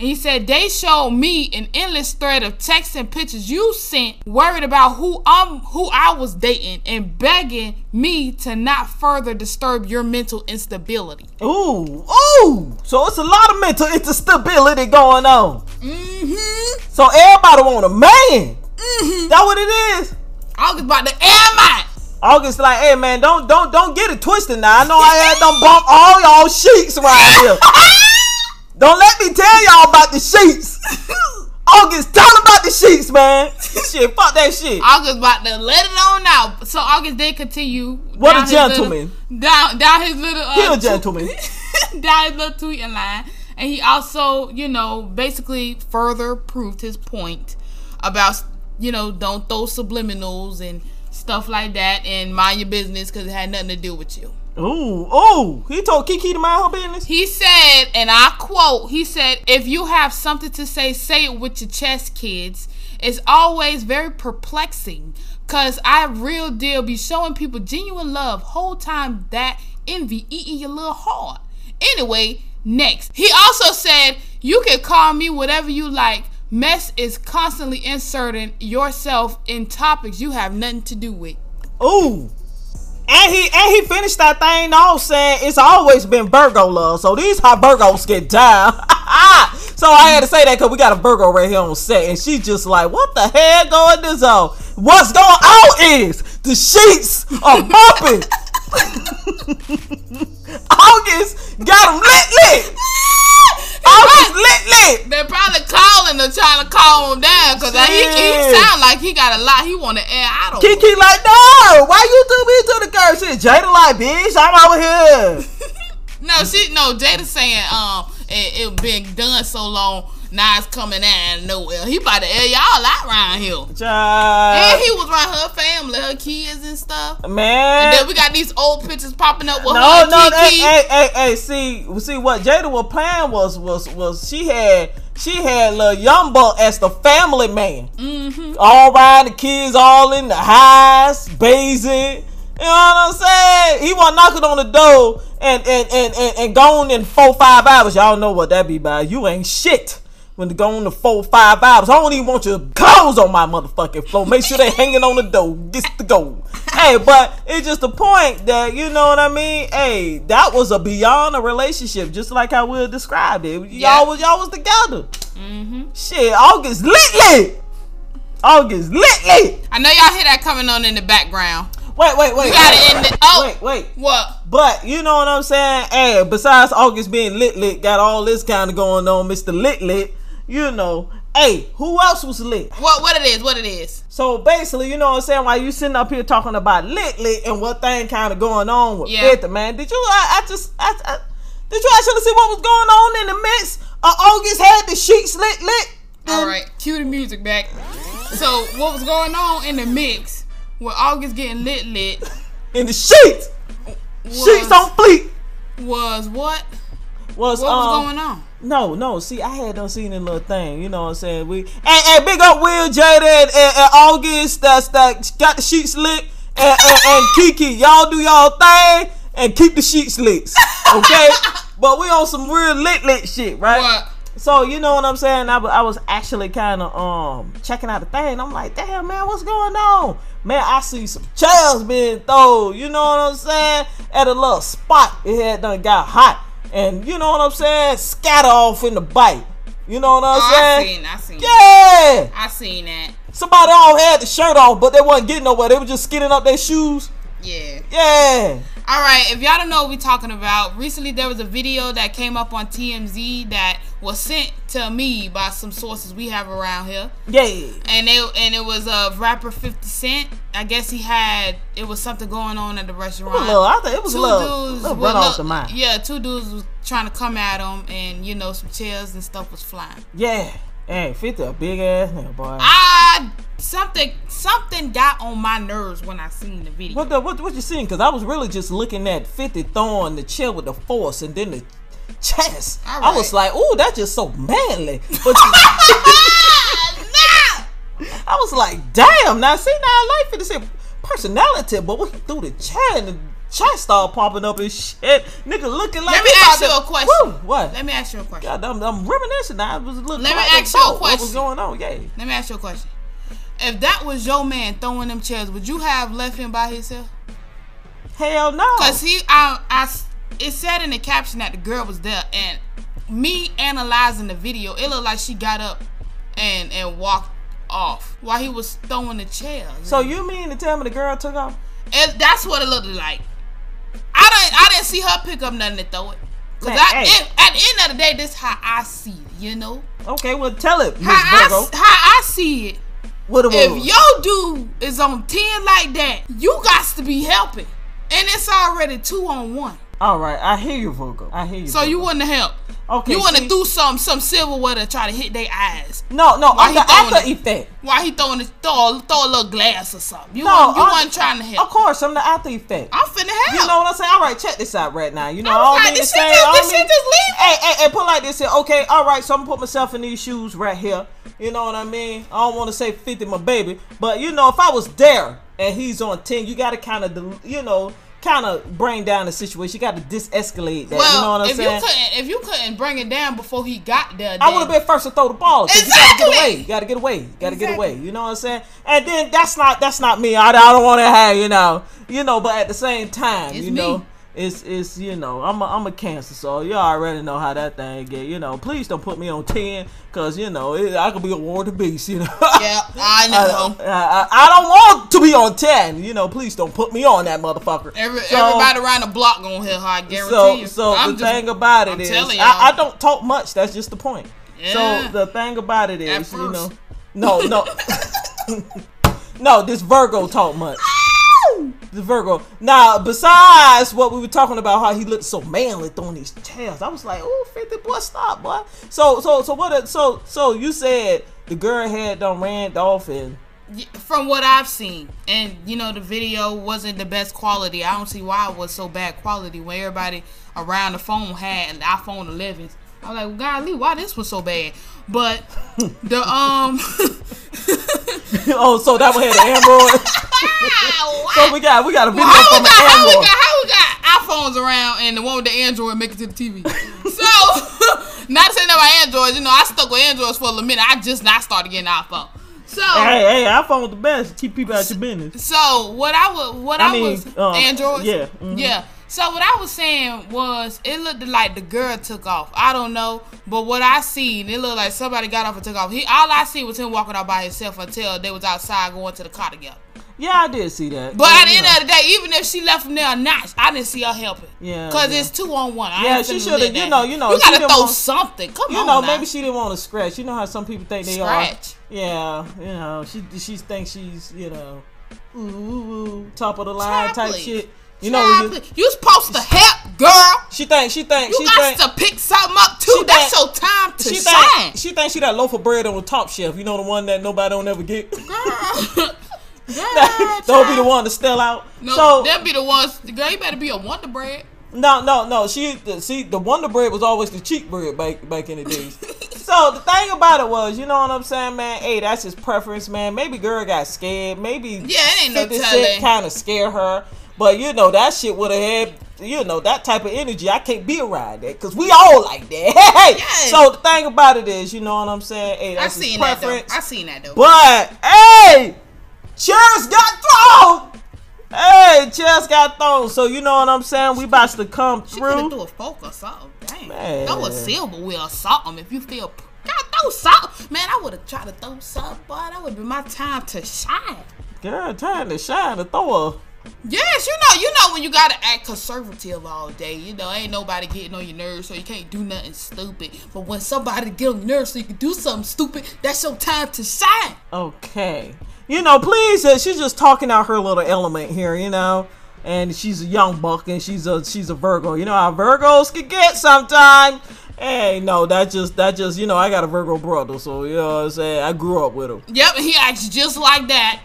S1: And he said, They showed me an endless thread of texts and pictures you sent, worried about who I'm who I was dating and begging me to not further disturb your mental instability.
S2: Ooh, ooh. So it's a lot of mental instability going on.
S1: Mm-hmm.
S2: So everybody want a man. Mhm. That what it is.
S1: Was about to air mine.
S2: August like, hey man, don't don't don't get it twisted now. I know I had them bump all y'all sheets right here. don't let me tell y'all about the sheets. August, tell them about the sheets, man. shit, fuck that shit.
S1: August about to let it on out. So August did continue.
S2: What a gentleman.
S1: Little, down down his little. Uh,
S2: He a
S1: tw-
S2: gentleman.
S1: down his little tweeting line, and he also, you know, basically further proved his point about, you know, don't throw subliminals and stuff like that, and mind your business because it had nothing to do with you.
S2: Ooh, ooh. He told Keke to mind her business.
S1: He said, and I quote, he said, if you have something to say, say it with your chest, kids. It's always very perplexing because I real deal be showing people genuine love whole time that envy eating your little heart. Anyway, next. He also said, you can call me whatever you like. Mess is constantly inserting yourself in topics you have nothing to do with.
S2: Ooh. And he and he finished that thing off saying it's always been Virgo love. So these how Virgos get down. so I had to say that because we got a Virgo right here on set, and she's just like, what the hell going this on? What's going on is the sheets are bumping. August got lit lit. August lit lit.
S1: They're probably calling or trying to calm him down because he, he sound like he got a lot he want to air out on.
S2: Keke like, no, why you do me to the curve? Shit, Jada like, bitch, I'm over here.
S1: No, she no Jada saying um it, it been done so long now it's coming out of nowhere. He about to air y'all out around here. And he was around her family, her kids and stuff.
S2: man.
S1: And then we got these old pictures popping up with
S2: No,
S1: her and
S2: no, hey, hey, hey, hey, see, see what Jada was playing was was was she had she had Young Buck as the family man. Mm-hmm. All right, the kids all in the house, bathing. You know what I'm saying? He was knocking on the door and and and and, and gone in four five hours. Y'all know what that be by. You ain't shit. When they go on the four, five hours. I don't even want your clothes on my motherfucking floor. Make sure they hanging on the door. Gets the gold. hey, but it's just a point that you know what I mean. Hey, that was a beyond a relationship, just like how Will described it. Y'all was y'all was together. Mm-hmm. Shit, August lit lit. August lit lit.
S1: I know y'all hear that coming on in the background.
S2: Wait, wait, wait.
S1: You gotta
S2: wait,
S1: end it. Oh,
S2: Wait, wait.
S1: what?
S2: But you know what I'm saying? Hey, besides August being lit lit, got all this kind of going on, Mr. Lit Lit, you know. Hey, who else was lit?
S1: What? What it is? What it is?
S2: So basically, you know what I'm saying? While you sitting up here talking about lit lit and what thing kind of going on with
S1: Yeah.
S2: 50, man, did you, I, I just, I, I, did you actually see what was going on in the mix? Uh, August had the sheets lit lit.
S1: All right, cue the music back. So what was going on in the mix with August getting lit lit
S2: In the sheets.
S1: was,
S2: Sheets on fleek.
S1: was what?
S2: Was,
S1: What
S2: um,
S1: was going on?
S2: No, no. See, I had done seen a little thing. You know what I'm saying? We and, and big up Will Jada and, and, and August. That's that got the sheets lit. And, and, and Keke, y'all do y'all thing and keep the sheets lit. Okay, but we on some real lit lit shit, right?
S1: What?
S2: So you know what I'm saying? I, I was actually kind of um checking out the thing. I'm like, damn man, what's going on? Man, I see some chairs being thrown. You know what I'm saying? At a little spot, it had done got hot, and you know what I'm saying? Scatter off in the bite. You know what I'm
S1: Oh, I
S2: saying?
S1: seen. I seen.
S2: Yeah.
S1: I seen that.
S2: Somebody all had the shirt off, but they wasn't getting nowhere. They were just skinning up their shoes.
S1: Yeah.
S2: Yeah.
S1: All right, if y'all don't know what we're talking about, recently there was a video that came up on TMZ that was sent to me by some sources we have around here.
S2: Yeah.
S1: And it and it was a rapper 50 Cent. I guess he had it was something going on at the restaurant.
S2: It was a little, I think it was a
S1: Two
S2: little,
S1: dudes
S2: little run off the mind.
S1: Yeah, two dudes was trying to come at him and you know some chairs and stuff was flying.
S2: Yeah. Hey, 50 a big ass nigga, boy.
S1: I something something got on my nerves when I seen the video.
S2: What the what what you seen? Cause I was really just looking at Fifty throwing the chair with the force and then the chest.
S1: All
S2: I was like, ooh, that's just so manly. But I was like, damn. Now see, now I like Fifty Cent personality, but when he threw the chair and the chest started popping up and shit, nigga looking like.
S1: Let me ask you
S2: to-
S1: a question.
S2: Woo, what?
S1: Let me ask you a question.
S2: God, I'm, I'm reminiscing. now. I was looking.
S1: Let me ask you a
S2: What was going on? Yeah.
S1: Let me ask you a question. If that was your man throwing them chairs, would you have left him by himself?
S2: Hell no.
S1: Cause he, I, I, it said in the caption that the girl was there, and me analyzing the video, it looked like she got up and and walked off while he was throwing the chairs.
S2: So you mean to tell me the girl took off?
S1: And that's what it looked like. I didn't, I didn't see her pick up nothing to throw it. Cause I,
S2: hey.
S1: it- at the end of the day, this how I see it. You know
S2: Okay, well tell it, Miss
S1: how I,
S2: Virgo.
S1: s- how I see it.
S2: What was?
S1: If your dude is on 10 like that, you got to be helping. And it's already two on one.
S2: All right, I hear you, Virgo. I hear you.
S1: So
S2: Virgo.
S1: you wouldn't helped.
S2: Okay,
S1: You
S2: want
S1: to do some some silverware to try to hit their eyes.
S2: No, no,
S1: Why
S2: the after effect.
S1: While he throwing it, throw, throw a little glass or something. You,
S2: No,
S1: wasn't, you wasn't trying to
S2: hit.
S1: Of
S2: course, I'm the after effect.
S1: I'm finna help.
S2: You know what I'm saying? All right, check this out right now. You know,
S1: I
S2: I
S1: was
S2: don't
S1: like, this shit just- this shit just leave
S2: Hey, hey, hey, put like this here. Okay, all right, so I'm gonna put myself in these shoes right here. You know what I mean? I don't want to say 50 my baby, but you know, if I was there and he's on 10, you gotta kind of, you know, kind of bring down the situation. You got to de-escalate that.
S1: well,
S2: you know what I'm
S1: if
S2: saying?
S1: you couldn't, if you couldn't bring it down before he got there,
S2: I would have been first to throw the ball. 'cause You gotta get away. You gotta get away. You gotta get away. You know what I'm saying? And then that's not that's not me. I, I don't want to have you know you know. But at the same time,
S1: It's
S2: you know,
S1: me.
S2: It's it's you know I'm a, I'm a cancer, so you already know how that thing get. You know, please don't put me on ten, cause you know it, I could be a war to beast. You know.
S1: Yeah, I
S2: I,
S1: know.
S2: I, I don't want to be on ten. You know, please don't put me on that motherfucker.
S1: Every,
S2: So-
S1: everybody around the block gonna hear her. I guarantee
S2: so,
S1: you.
S2: so
S1: I'm
S2: the
S1: just-
S2: thing about it is. I, I don't talk much. That's just the point.
S1: Yeah.
S2: So the thing about it is, you know, no, no, no. This Virgo talk much. The Virgo. Now, besides what we were talking about, how he looked so manly throwing these chairs, I was like, "Oh, 50 boy, stop, boy." So, so, so what? So, so you said the girl had done ran off
S1: from what I've seen, and you know the video wasn't the best quality. I don't see why it was so bad quality when everybody around the phone had an iPhone 11s. I'm like, well, golly, why this was so bad? But the um,
S2: oh, so that one had an Android. so we got we got a video
S1: how
S2: from
S1: we
S2: an
S1: got how we
S2: Android.
S1: got how we got iPhones around and the one with the Android make it to the TV. so Not to say no about Androids. You know, I stuck with Androids for a minute. I just not started getting iPhone. So,
S2: Hey, hey, iPhone's the best. Keep people out your business.
S1: so what I would, what I,
S2: I mean,
S1: was,
S2: uh,
S1: Androids.
S2: yeah, mhm.
S1: yeah. So what I was saying was, it looked like the girl took off. I don't know, but what I seen, it looked like somebody got off and took off. He, all I see was him walking out by himself until they was outside going to the car together.
S2: Yeah, I did see that.
S1: But
S2: Yeah,
S1: at the end
S2: yeah.
S1: of the day, even if she left from there or not, I didn't see her helping.
S2: Yeah,
S1: Cause
S2: yeah.
S1: it's two on one. I
S2: Yeah, she shoulda- you know- you know,
S1: You gotta throw
S2: want-
S1: something. Come
S2: You
S1: on.
S2: You know,
S1: now.
S2: maybe she didn't want to scratch. You know how some people think they
S1: Scratch.
S2: are. Yeah, you know, she she thinks she's you know, ooh, ooh, ooh, top of the line type shit. You know, you,
S1: you supposed to help, girl.
S2: she think she think
S1: You
S2: she
S1: got
S2: think
S1: to pick something up too. That's
S2: think-
S1: your time to
S2: she
S1: shine.
S2: think she think she that loaf of bread on the top shelf. You know the one that nobody don't ever get.
S1: Girl.
S2: don't be the one to still out.
S1: No,
S2: so
S1: they'll be the ones. Girl, you better be a Wonder Bread.
S2: No, no, no. She the, see the Wonder Bread was always the cheap bread back back in the days. so the thing about it was, you know what I'm saying, man. Hey, that's his preference, man. Maybe girl got scared. Maybe
S1: Yeah, it ain't no
S2: 50 Cent
S1: telling.
S2: kind of scare her. But you know that shit would have had. You know that type of energy. I can't be around that because we all like that. Hey,
S1: Yes.
S2: so the thing about it is, you know what I'm saying. Hey,
S1: I seen that though.
S2: preference.
S1: I seen that though.
S2: But hey, chairs got thrown. Hey, chairs got thrown. So you know what I'm saying. We about to come
S1: through. She
S2: through.
S1: a fork or something. Dang.
S2: Man.
S1: Throw a silver wheel or something if you feel. God, throw something. Man, I would have tried to throw something, but That would be my time to shine.
S2: Girl, time to shine to throw a.
S1: Yes, you know, you know when you gotta act conservative all day. You know, ain't nobody getting on your nerves, so you can't do nothing stupid. But when somebody get on your nerves, so you can do something stupid, that's your time to shine.
S2: Okay. You know, please. Uh, she's just talking out her little element here. You know. And she's a young buck, and she's a she's a Virgo. You know how Virgos can get sometimes. Hey, no, that just that just you know I got a Virgo brother, so you know what I'm saying. I grew up with him.
S1: Yep, he acts just like that.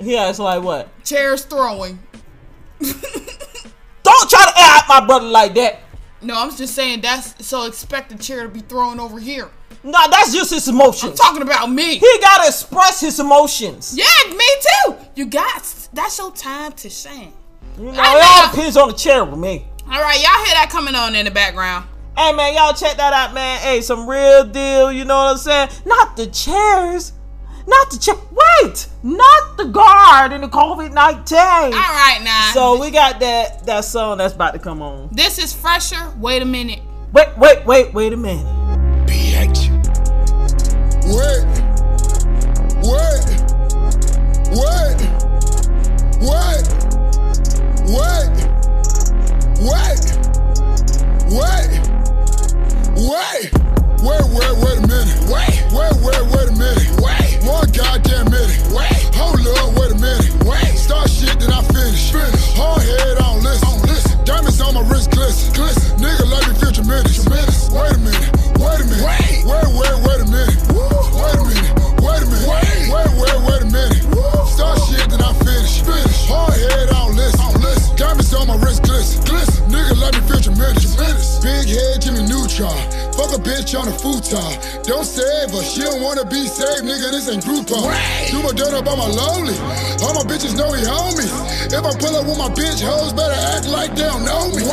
S2: He it's like what?
S1: Chairs throwing.
S2: Don't try to act my brother like that.
S1: No, I'm just saying that's so expect the chair to be thrown over here.
S2: No, that's just his emotions.
S1: I'm talking about me.
S2: He gotta express his emotions.
S1: Yeah, me too. You got that's your time to shine.
S2: You know, it all depends on the chair with me.
S1: All right, y'all hear that coming on in the background?
S2: Hey man, y'all check that out, man. Hey, some real deal. You know what I'm saying? Not the chairs, not the chair. Wait, not the guard in the COVID nineteen.
S1: All right, now.
S2: So we got that that song that's about to come on.
S1: this is fresher. Wait a minute.
S2: Wait, wait, wait, wait a minute.
S6: BH. Wait. Wait. Tremendous. Wait a minute. Wait a minute. Wait. Wait, wait, wait a minute. Wait a minute. Wait a minute. Wait. Wait, wait, wait a minute. Start shit, then I finish. Finish. Hard head, I don't listen. I don't listen. Diamonds on my wrist glisten. Glisten. Nigga let me feel tremendous. Tremendous. Big head Jimmy Neutron. Bitch on a futon. Don't save her. She don't wanna be saved, nigga. This ain't Groupon. Do my dirt up on my lonely. All my bitches know we homies. If I pull up with my bitch hoes, better act like they don't know me.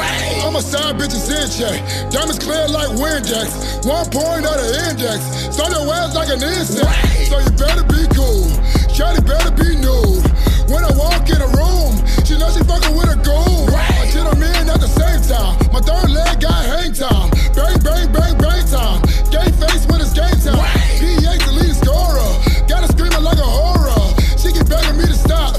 S6: All my side bitches in check. Diamonds clear like Windex. One point of the index. Start your ass like an insect. So you better be cool. Shawty better be nude. When I walk in a room, she know she fucking with a goon. I on men at the same time. My third leg got hang time. Bang, bang, bang, bang time. Gay face when it's game time. P8 the lead scorer. Got her screaming like a horror. She keep begging me to stop.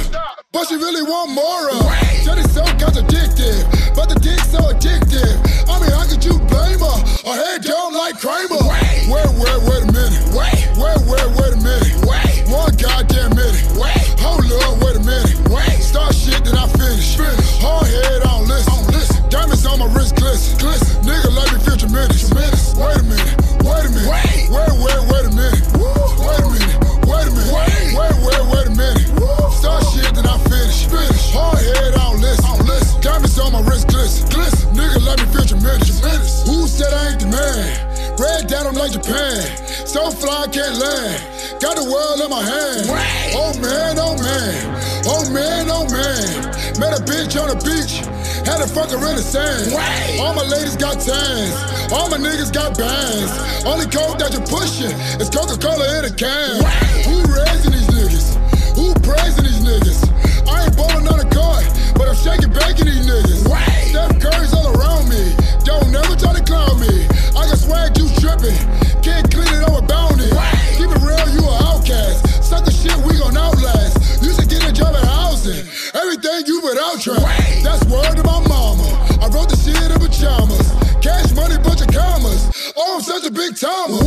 S6: But she really want more of. Shawty so contradictive. But the dick so addictive. I mean, how could you blame her? Her head don't like Kramer. Wait, wait, wait, wait a minute. Wait, glisten. Nigga let me feel tremendous. Tremendous. Wait a minute. Wait a minute. Wait, wait, wait, wait a minute. Wait a minute. Wait a minute. Wait, wait, wait, wait a minute. Start shit, then I finish. Finish. Hard head, I don't listen. I don't listen. Diamonds on my wrist glisten. Glisten. Nigga let me feel tremendous. Tremendous. Who said I ain't the man? Red down, I'm like Japan. So fly, I can't land. Got the world in my hand. Oh man, oh man. Oh man, oh man. Met a bitch on the beach. Had a fuck around the same. Right. All my ladies got tans. All my niggas got bands. Only coke that you're pushing is Coca Cola in a can. Right. Who raising these niggas? Who praising these niggas? I ain't ballin' on a card, but I'm shaking back in these niggas. Right. Steph Curry's all around me. Don't never try to clown me. I got swag, you tripping. Can't clean it, I'm about it. Right. Keep it real, you an outcast. Suck the shit, we gon' outlast. You should get a job at Everything you without trying. That's word to my mama. I wrote the shit in pajamas. Cash money, bunch of commas. Oh, I'm such a big timer.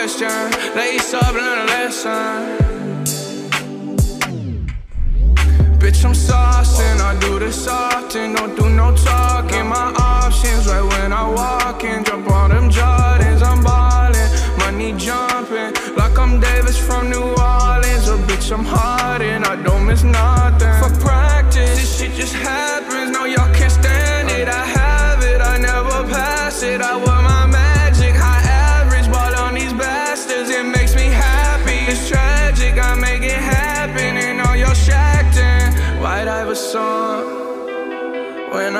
S7: question. Lace up, learn a lesson. Bitch, I'm saucing. I do this often. Don't do no talking. My options right when I walk in. Jump on them Jordans. I'm ballin'. Money jumping. Like I'm Davis from New Orleans. A oh, bitch, I'm hardin', I don't miss nothing. For practice, this shit just happened.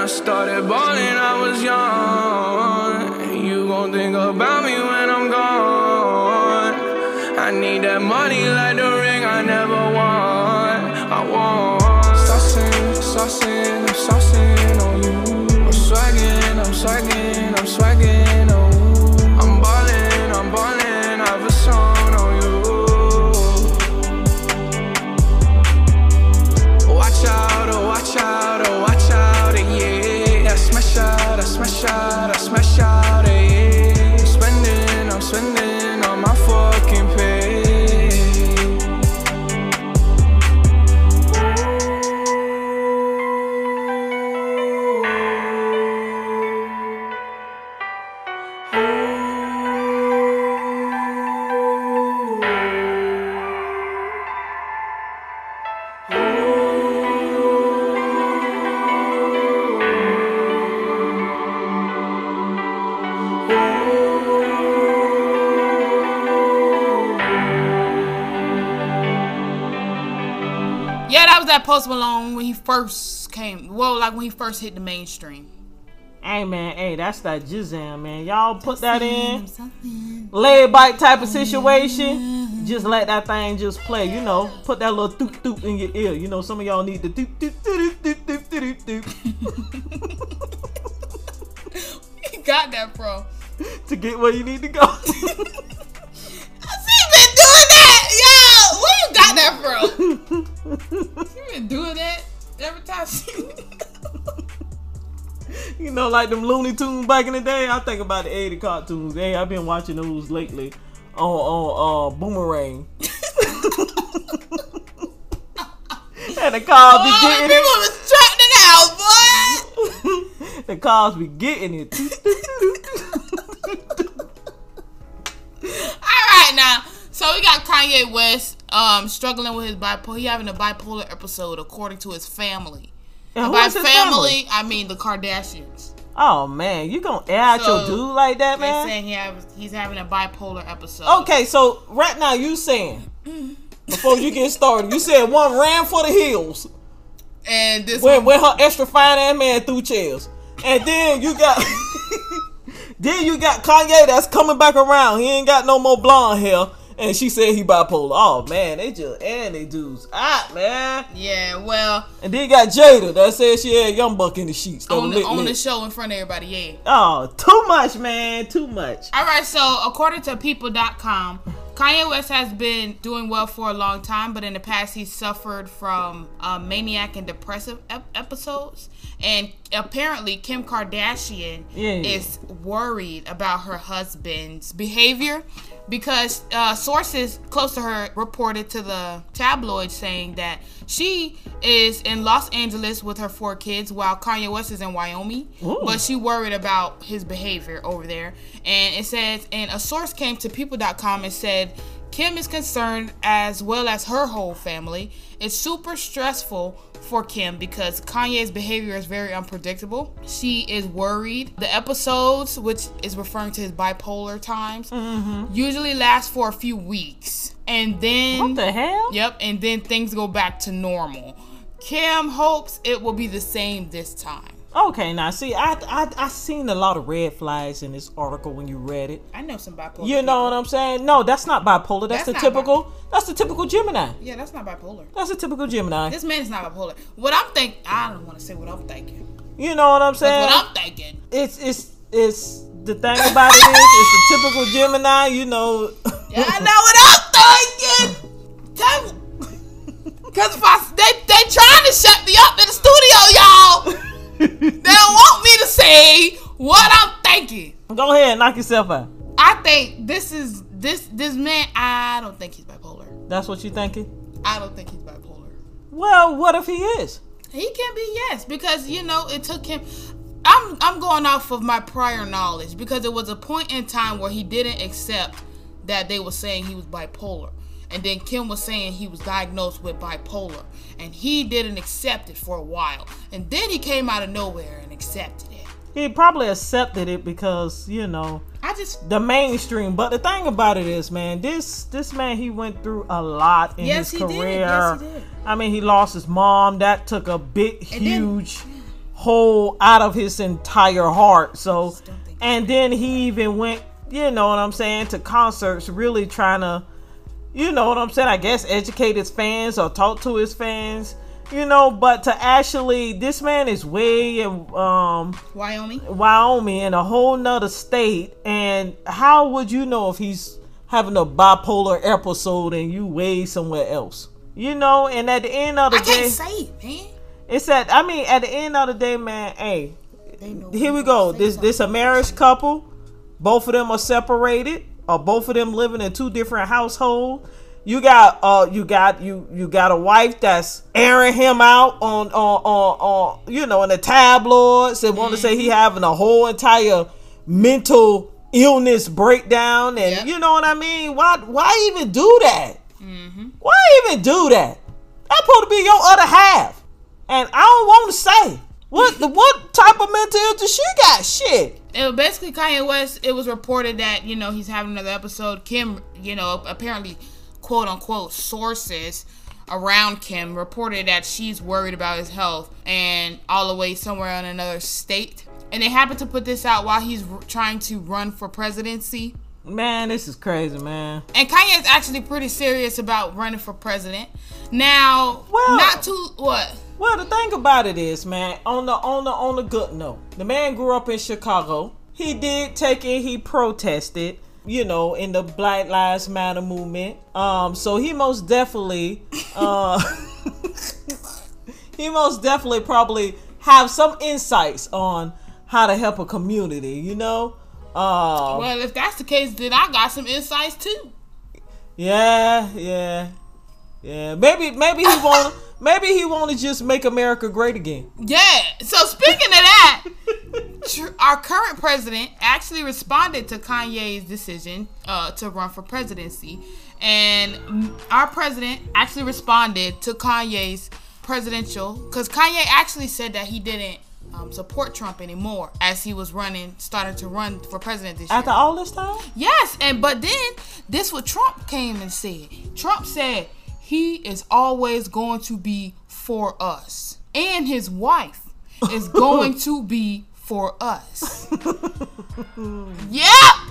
S7: I started balling, I was young. You gon' think about me when I'm gone. I need that money like the ring I never won. I want. Saucing, saucing, I'm saucing on you. I'm swagging, I'm swagging, I'm swagging.
S1: First came. Well, like when he first hit the mainstream.
S2: Hey man, hey, that's that Jizam, man. Y'all put that in. Leg bite type of oh, situation. Just let that thing just play, you know. Put that little doop doop in your ear. You know, some of y'all need the doop doop doop doop doop doop doop
S1: you got that from.
S2: doop to get where you need to go.
S1: He been doing that, yo. Where you got that from?
S2: you know, like them Looney Tunes back in the day. I think about the 80 cartoons. Hey, I've been watching those lately on on uh, Boomerang. and the cars be getting
S1: people
S2: it.
S1: was it out, boy.
S2: the cars be getting it.
S1: All right, now. So we got Kanye West um struggling with his bipolar. He having a bipolar episode, according to his family.
S2: And
S1: by
S2: his
S1: family, I mean the Kardashians.
S2: Oh man, you gonna air out your dude like that, man?
S1: saying he have, he's having a bipolar episode.
S2: Okay, so right now you saying before you get started, you said one ran for the hills
S1: And this
S2: when when her extra fine ass man threw chairs, and then you got then you got Kanye that's coming back around. He ain't got no more blonde hair, and she said he bipolar. Oh man, they just and they dudes out, man.
S1: yeah, well,
S2: And then you got Jada that said she had Young Buck in the sheets.
S1: On the,
S2: lit,
S1: on
S2: lit.
S1: the show in front of everybody, yeah.
S2: Oh, too much, man, too much.
S1: All right, so according to people.com, Kanye West has been doing well for a long time, but in the past he suffered from uh, maniac and depressive ep- episodes. And apparently, Kim Kardashian
S2: Yeah.
S1: is worried about her husband's behavior because uh, sources close to her reported to the tabloid saying that she is in Los Angeles with her four kids while Kanye West is in Wyoming.
S2: Ooh.
S1: But she worried about his behavior over there. And it says, and a source came to people.com and said, Kim is concerned as well as her whole family. It's super stressful for Kim because Kanye's behavior is very unpredictable. She is worried. The episodes, which is referring to his bipolar times, mm-hmm. usually last for a few weeks. And then
S2: What the hell?
S1: Yep, and then things go back to normal. Kim hopes it will be the same this time.
S2: Okay, now see, I I I seen a lot of red flags in this article when you read it.
S1: I know some bipolar.
S2: You know what I'm saying? No, that's not bipolar. That's,
S1: That's
S2: the typical. That's the typical Gemini.
S1: Yeah, that's not bipolar.
S2: That's a typical Gemini.
S1: This man's not bipolar. What I'm think, I don't want to say what I'm thinking.
S2: You know what I'm
S1: That's
S2: saying?
S1: what I'm thinking.
S2: it's it's it's the thing about it is it's the typical Gemini. You know.
S1: Yeah, I know what I'm thinking. Tell Cause if I, they they trying to shut me up in the studio, y'all. They don't want me to say what I'm thinking.
S2: Go ahead, knock yourself out.
S1: I think this is this this man. I don't think he's bipolar.
S2: That's what you thinking?
S1: I don't think he's bipolar.
S2: Well, what if he is?
S1: He can be yes because you know it took him. I'm I'm going off of my prior knowledge because there was a point in time where he didn't accept that they were saying he was bipolar, and then Kim was saying he was diagnosed with bipolar, and he didn't accept it for a while, and then he came out of nowhere and accepted it.
S2: He probably accepted it because you know
S1: I just
S2: the mainstream. But the thing about it is, man, this this man he went through a lot in
S1: Yes,
S2: his
S1: he did.
S2: career.
S1: Yes, he did.
S2: I mean, he lost his mom. That took a big,
S1: And then-
S2: huge hole out of his entire heart. So, and then he even went, you know what I'm saying, to concerts, really trying to, you know what I'm saying, I guess educate his fans or talk to his fans. You know, but to actually, this man is way in um,
S1: Wyoming.
S2: Wyoming in a whole nother state, and how would you know if he's having a bipolar episode and you way somewhere else? You know, and at the end of the
S1: I
S2: day,
S1: say it, man.
S2: it's at. I mean, at the end of the day, man. Hey, here we go. This this a marriage couple. Both of them are separated, or both of them living in two different households. You got uh you got you you got a wife that's airing him out on on on, on you know in the tabloids and want to say he
S1: Mm-hmm.
S2: having a whole entire mental illness breakdown and
S1: Yep.
S2: you know what I mean? Why why even do that?
S1: Mm-hmm.
S2: Why even do that? That's supposed to be your other half. And I don't want to say what the what type of mental illness she got. Shit.
S1: It basically Kanye West. It was reported that you know he's having another episode. Kim, you know, apparently, quote unquote, sources around Kim reported that she's worried about his health and all the way somewhere in another state. And they happened to put this out while he's r- trying to run for presidency.
S2: Man, this is crazy, man.
S1: And Kanye's actually pretty serious about running for president. Now,
S2: Well-
S1: not too what?
S2: Well, the thing about it is, man, on the on the on the good note, the man grew up in Chicago. He did take it. He protested, you know, in the Black Lives Matter movement. Um, so he most definitely, uh, he most definitely probably have some insights on how to help a community. You know, uh,
S1: Well, if that's the case, then I got some insights too.
S2: yeah, yeah, yeah. Maybe maybe he want maybe he want to just make America great again.
S1: Yeah. So speaking of that, tr- our current president actually responded to Kanye's decision uh, to run for presidency, and our president actually responded to Kanye's presidential because Kanye actually said that he didn't. Um, support Trump anymore as he was running, starting to run for president this year.
S2: After all this time.
S1: Yes, and but then this what Trump came and said. Trump said he is always going to be for us, and his wife is going to be for us. yep,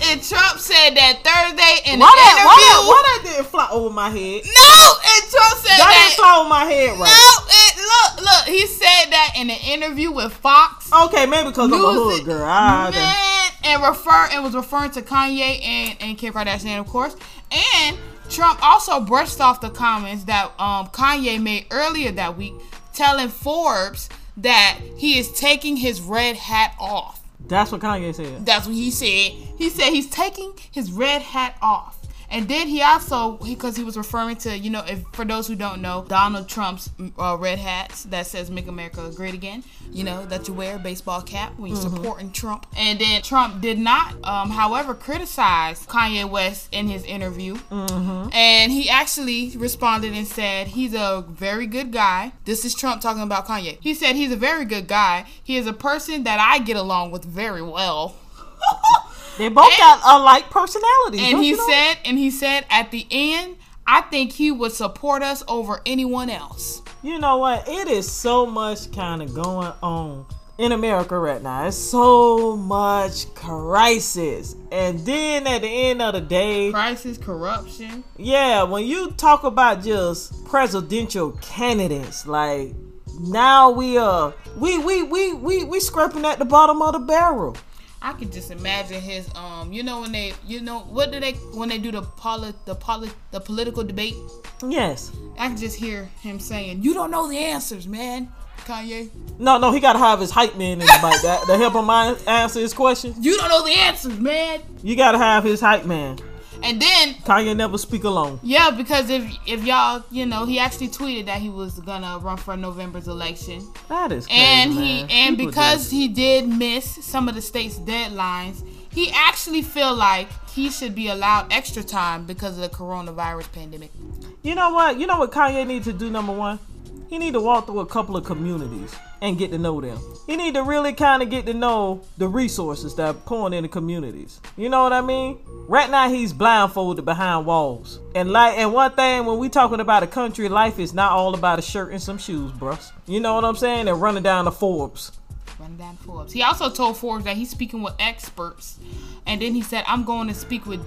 S1: and Trump said that Thursday in
S2: Why
S1: the
S2: that, why that,
S1: interview.
S2: why that didn't fly over my head?
S1: No, and Trump said
S2: That
S1: that.
S2: didn't fly over my head right.
S1: no, it, look, look. He said that in an interview with Fox.
S2: Okay, maybe because I'm a hood girl.
S1: Man, and refer and was referring to Kanye and, and Kim Kardashian, of course. And Trump also brushed off the comments that um, Kanye made earlier that week, telling Forbes that he is taking his red hat off.
S2: That's what Kanye said.
S1: That's what he said. He said he's taking his red hat off. And then he also, because he was referring to, you know, if for those who don't know, Donald Trump's uh, red hats that says "Make America Great Again," you know, that you wear a baseball cap when you're supporting Trump. And then Trump did not, um, however, criticize Kanye West in his interview. And he actually responded and said he's a very good guy. This is Trump talking about Kanye. He said he's a very good guy. He is a person that I get along with very well.
S2: They both got alike personalities.
S1: And he
S2: you know?
S1: said, and he said at the end, I think he would support us over anyone else.
S2: you know what? It is so much kind of going on in America right now. It's so much crisis. And then at the end of the day,
S1: Crisis, corruption.
S2: yeah, when you talk about just presidential candidates, like now we are we we we we we scraping at the bottom of the barrel.
S1: I could just imagine his um you know when they you know what do they when they do the poli- the poli- the political debate
S2: Yes.
S1: I can just hear him saying you don't know the answers man Kanye
S2: No, no, he gotta have his hype man in the that to help him an- answer his question.
S1: you don't know the answers man
S2: You gotta have his hype man.
S1: And then
S2: Kanye never speak alone.
S1: yeah because if if y'all you know he actually tweeted that he was gonna run for November's election
S2: That is crazy,
S1: and he
S2: man.
S1: and
S2: People
S1: because he did miss some of the state's deadlines he actually feel like he should be allowed extra time because of the coronavirus pandemic
S2: you know what, you know what Kanye needs to do. Number one, he need to walk through a couple of communities and get to know them. He need to really kind of get to know the resources that are pouring in the communities. You know what I mean? Right now he's blindfolded behind walls. And like, and one thing when we talking about a country, life is not all about a shirt and some shoes, bruh. You know what I'm saying? And running down the Forbes.
S1: running down Forbes he also told Forbes that he's speaking with experts and then he said I'm going to speak with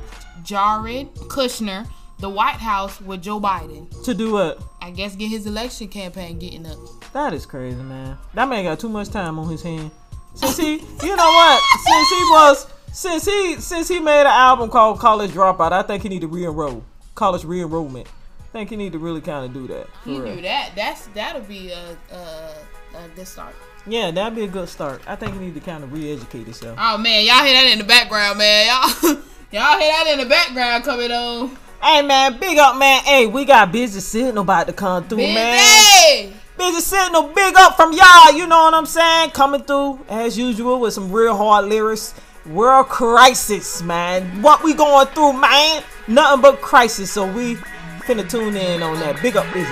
S1: Jared Kushner the White House with Joe Biden
S2: To do what?
S1: I guess get his election campaign getting up
S2: That is crazy, man. That man got too much time on his hand. Since he, you know what? Since he was, since he, since he made an album called College Dropout, I think he need to re-enroll, college re-enrollment. I think he need to really kind of do that.
S1: he
S2: real.
S1: do that that's that'll be a, a, a good start
S2: Yeah, that'd be a good start. I think he need to kind of re-educate himself.
S1: Oh man, y'all hear that in the background, man. Y'all, y'all hear that in the background coming on.
S2: Hey man, big up man. Hey, we got Busy Signal about to come through, man.
S1: Busy.
S2: Busy Signal, big up from y'all. You know what I'm saying? Coming through as usual with some real hard lyrics. World crisis, man. What we going through, man? Nothing but crisis. So we finna tune in on that. Big up, busy.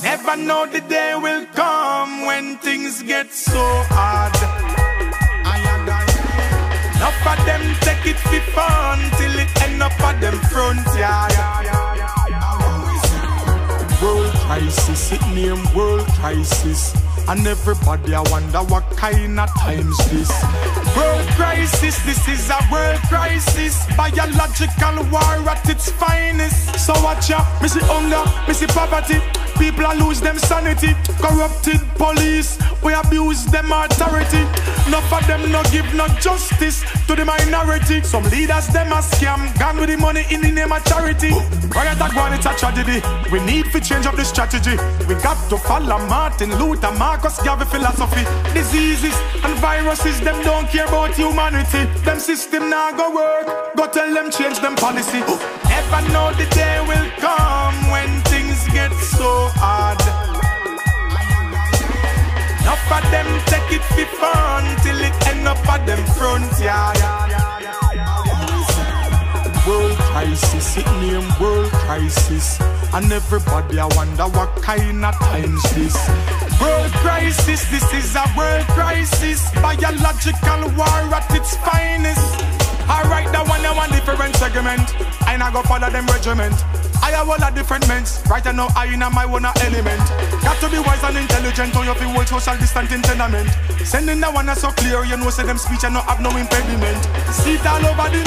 S3: Never know the day will come when things get so hard. Enough of them take it for fun till it end up at them front yard. World
S8: crisis, it name world crisis. And everybody I wonder what kind of times this. World crisis, this is a world crisis. Biological war at its finest. So watch out, missy hunger, missy poverty. People are lose them sanity. Corrupted police, we abuse them authority. Enough of them no give no justice to the minority. Some leaders them a scam, gone with the money in the name of charity. Riot that one, it's a tragedy. We need to change up the strategy. We got to follow Martin Luther, Marcus Garvey philosophy. Diseases and viruses, them don't care about humanity. Them system now go work. Go tell them change them policy. Never know the day will come when things get so hard. Enough of them take it for fun till it end up at them front yard. World crisis, it name world crisis. And everybody I wonder what kind of times this. World crisis, this is a world crisis. Biological war at its finest. Alright, that one I one different segment. I not go follow them regiment. I have all a different ments. Right now, I in my own element. Got to be wise and intelligent on your feel hold social distant in tenement. Sending that one that's so clear, you know, say them speech and no have no impediment. See it all over the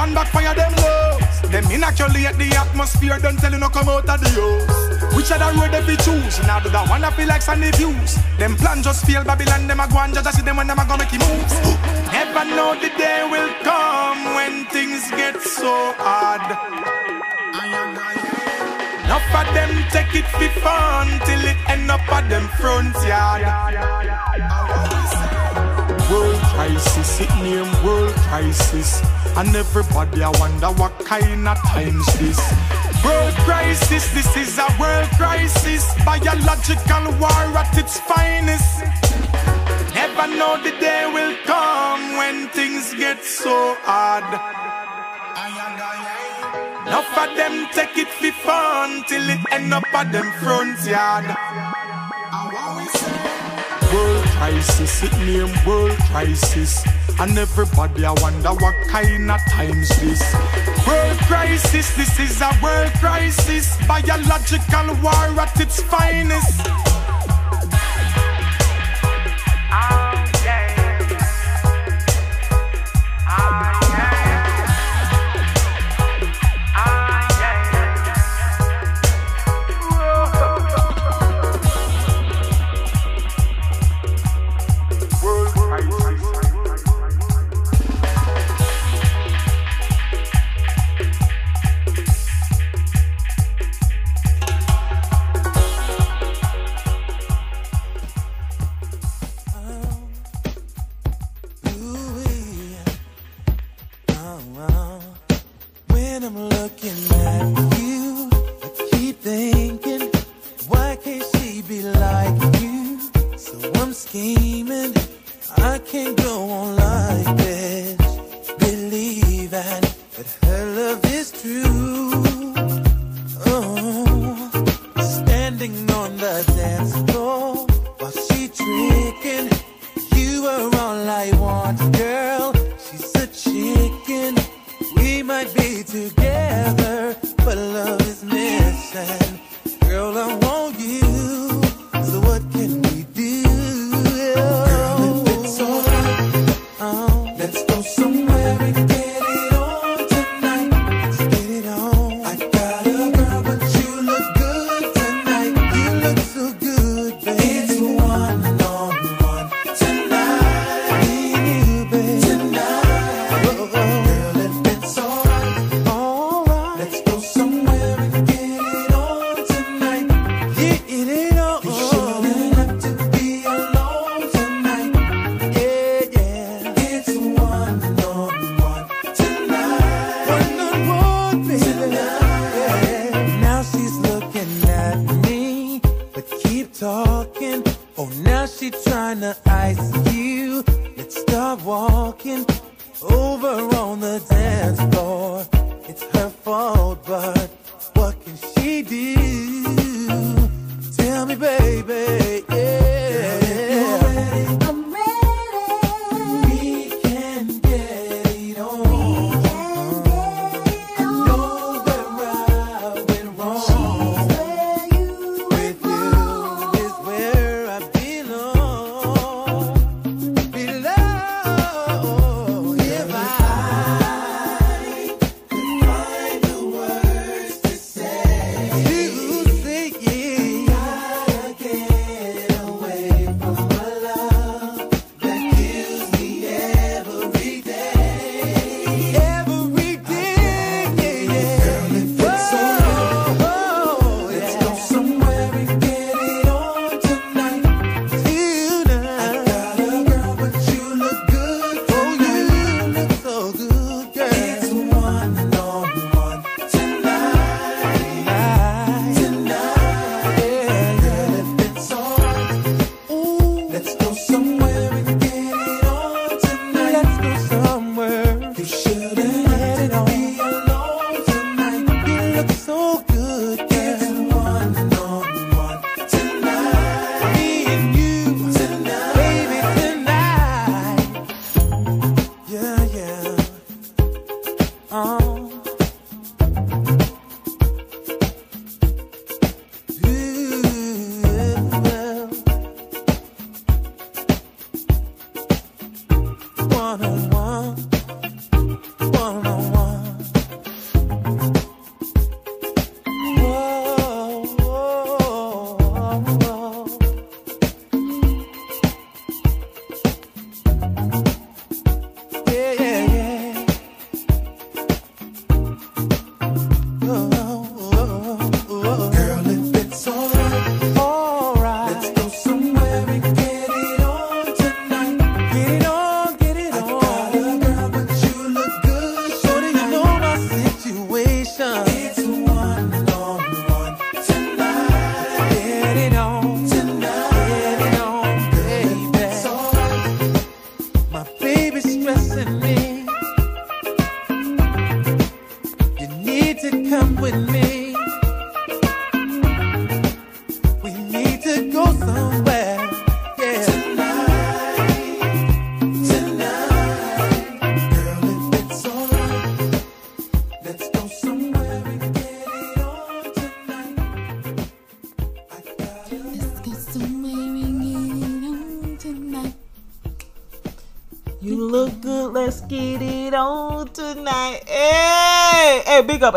S8: nose. Plan backfire them lows. Them inoculate the atmosphere, don't tell you no come out of the house. Which other road they fi choose? Now do that one that feel like Sunday views. Them plan just fail Babylon, them a go and judge I see them when them a go make moves. Never know the day will come when things get so hard. Enough of them take it for fun till it end up at them front yard. World crisis, it name world crisis. And everybody I wonder what kind of times this. World crisis, this is a world crisis. Biological war at its finest. Never know the day will come when things get so hard. Enough of them take it for fun till it end up at them front yard. Crisis, it name world crisis. And everybody I wonder what kind of times this. World crisis, this is a world crisis. Biological war at its finest.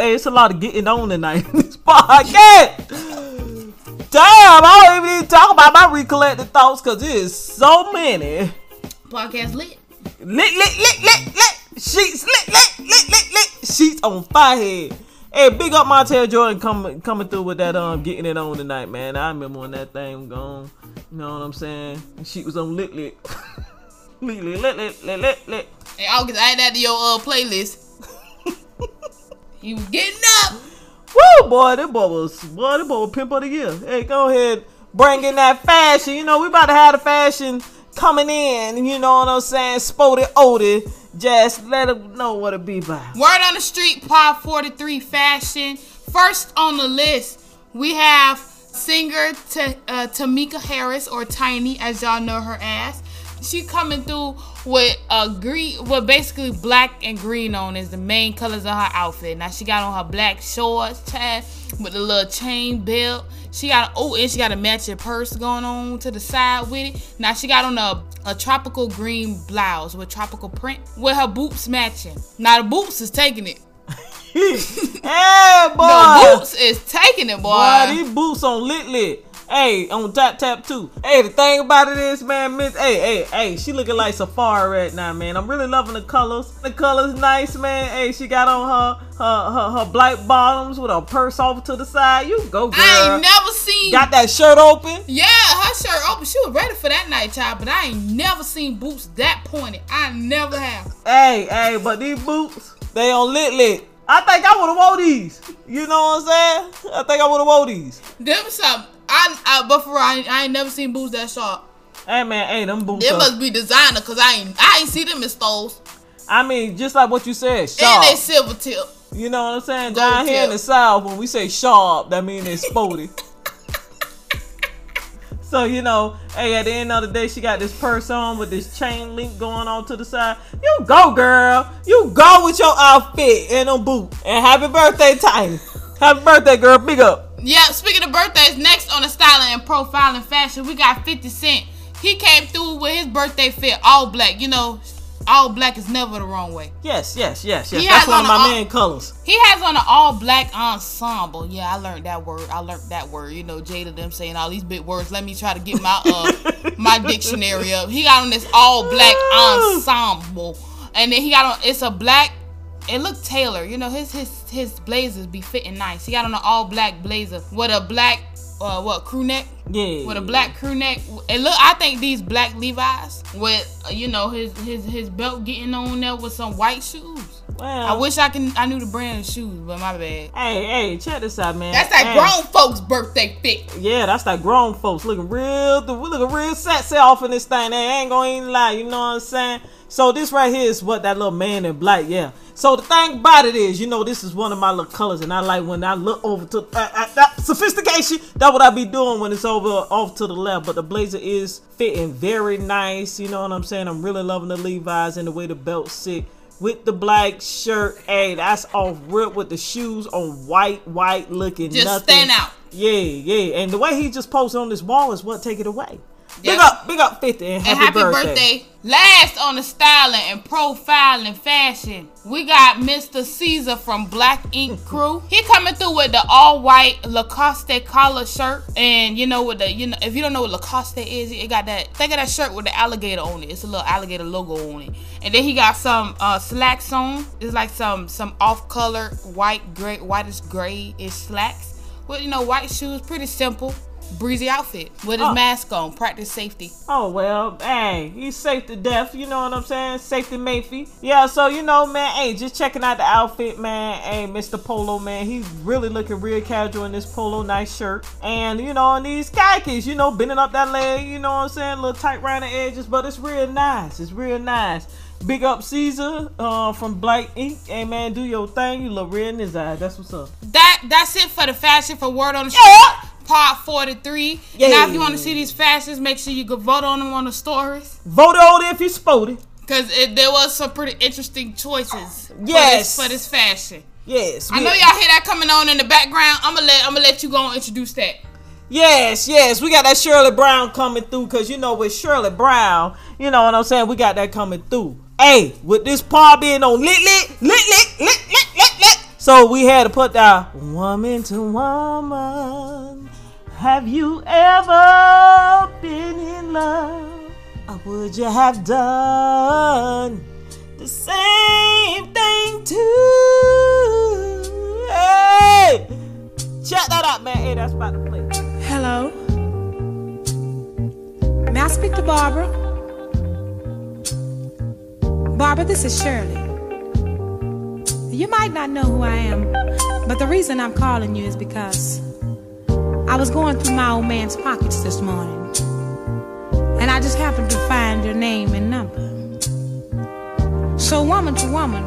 S2: Hey, big up. Hey, it's a lot of getting on tonight in this podcast. Damn, I don't even need to talk about my recollected thoughts because it is so many.
S1: Podcast lit.
S2: Lit, lit, lit, lit, lit. Sheets lit, lit, lit, lit, lit. Sheets on firehead. Hey, big up Montell Jordan coming coming through with that um getting it on tonight, man. I remember when that thing was gone. You know what I'm saying? She was on lit lit. lit lit lit lit lit lit lit.
S1: Hey, August, add that to your uh, playlist. he was getting up.
S2: Woo, boy, that boy was boy, that boy was pimp of the year. Hey, go ahead, bring in that fashion. You know, we about to have the fashion coming in. You know what I'm saying? Spody Odie. Just let them know what it be by.
S1: Word on the street, Pop 43 fashion. First on the list, we have singer T- uh, Tameka Harris, or Tiny, as y'all know her as. She coming through with a green, well, basically black and green on is the main colors of her outfit. Now she got on her black shorts, Chad, with a little chain belt. She got oh, and she got a matching purse going on to the side with it. Now she got on a, a tropical green blouse with tropical print with her boots matching. Now the boots is taking it.
S2: hey, boy.
S1: The boots is taking it, boy.
S2: Boy, these boots on lit lit. Hey, on tap tap too. Hey, the thing about it is, man, Miss. Hey, hey, hey, she looking like Safari right now, man. I'm really loving the colors. The colors nice, man. Hey, she got on her her her, her black bottoms with her purse off to the side. You go, girl.
S1: I ain't never seen.
S2: Got that shirt open.
S1: Yeah, her shirt open. She was ready for that night, child. But I ain't never seen boots that pointed. I never have.
S2: Hey, hey, but these boots, they on lit lit. I think I would have wore these. You know what I'm saying? I think I would have wore these.
S1: Them some. I, I but for real, I, ain't- I ain't never seen boots that sharp.
S2: Hey man, hey them boots. They
S1: must be designer, cause I ain't I ain't see them in stores.
S2: I mean, just like what you said, sharp.
S1: And they silver tip.
S2: You know what I'm saying?
S1: Gold
S2: Down here in the South, when we say sharp, that means it's sporty. so, you know, hey, at the end of the day, she got this purse on with this chain link going on to the side. You go, girl. You go with your outfit and them boots. And happy birthday, Tiny. Happy birthday, girl. Big up.
S1: Yeah, speaking of birthdays, next on the styling and profiling fashion, we got 50 Cent. He came through with his birthday fit all black. You know, all black is never the wrong way.
S2: Yes, yes, yes, yes.
S1: He
S2: That's one of
S1: on
S2: my
S1: a-
S2: main colors.
S1: He has on an all black ensemble. Yeah, I learned that word. I learned that word. You know, Jada them saying all these big words. Let me try to get my uh my dictionary up. He got on this all black ensemble, and then he got on it's a black. It looked Taylor. You know his his his blazers be fitting nice. He got on an all black blazer with a black uh what crew neck.
S2: Yeah.
S1: With a black crew neck. And look, I think these black Levi's with you know his his his belt getting on there with some white shoes.
S2: Well,
S1: I wish I can I knew the brand of shoes, but my bad.
S2: Hey, hey, check this out, man.
S1: That's that
S2: Hey.
S1: grown folks' birthday fit.
S2: Yeah, that's that grown folks looking real. We looking real sexy off in this thing. They ain't gonna even lie. You know what I'm saying? So this right here is what that little man in black. Yeah. So the thing about it is, you know, this is one of my little colors, and I like when I look over to uh, uh, that sophistication. That's what I be doing when it's over off to the left. But the blazer is fitting very nice. You know what I'm saying? I'm really loving the Levi's and the way the belt sit. With the black shirt, hey, that's off rip with the shoes on white, white looking.
S1: Just
S2: nothing.
S1: stand out.
S2: Yeah, yeah. And the way he just posted on this wall is what take it away. Big up, big up 50 and happy,
S1: And happy
S2: birthday.
S1: birthday. Last on the styling and profiling fashion, we got Mr. Caesar from Black Ink Crew. He coming through with the all white Lacoste collar shirt, and you know what the you know if you don't know what Lacoste is, it got that think of that shirt with the alligator on it. It's a little alligator logo on it, and then he got some uh, slacks on. It's like some some off color white gray whitish gray is slacks with you know white shoes. Pretty simple. Breezy outfit with his
S2: Oh.
S1: mask on, practice safety.
S2: Oh well, hey, he's safe to death. You know what I'm saying? Safety Mayfie. Yeah, so you know, man, hey, just checking out the outfit, man. Hey, Mr. Polo, man, he's really looking real casual in this polo, nice shirt, and you know, and these khakis, you know, bending up that leg. You know what I'm saying? A little tight around the edges, but it's real nice. It's real nice. Big up Caesar uh, from Black Ink. Hey man, do your thing. You look real in his eye. That's what's up.
S1: that that's it for the fashion for word on the street Part 43.
S2: Yeah.
S1: Now, if you want to see these fashions, make sure you go vote on them on the stories.
S2: Vote on it if you spot it.
S1: Because there was some pretty interesting choices
S2: yes.
S1: for, this, for this fashion.
S2: Yes.
S1: I know y'all hear that coming on in the background. I'm gonna let I'm gonna let you go and introduce that.
S2: Yes, yes, we got that Shirley Brown coming through because you know with Shirley Brown, you know what I'm saying. We got that coming through. Hey, with this paw being on lit lit lit lit lit lit lit, lit so we had to put that woman to woman. Have you ever been in love? Or would you have done the same thing too? Hey! Check that out, man. Hey, that's about to play.
S9: Hello. May I speak to Barbara? Barbara, this is Shirley. You might not know who I am, but the reason I'm calling you is because I was going through my old man's pockets this morning, and I just happened to find your name and number. So, woman to woman,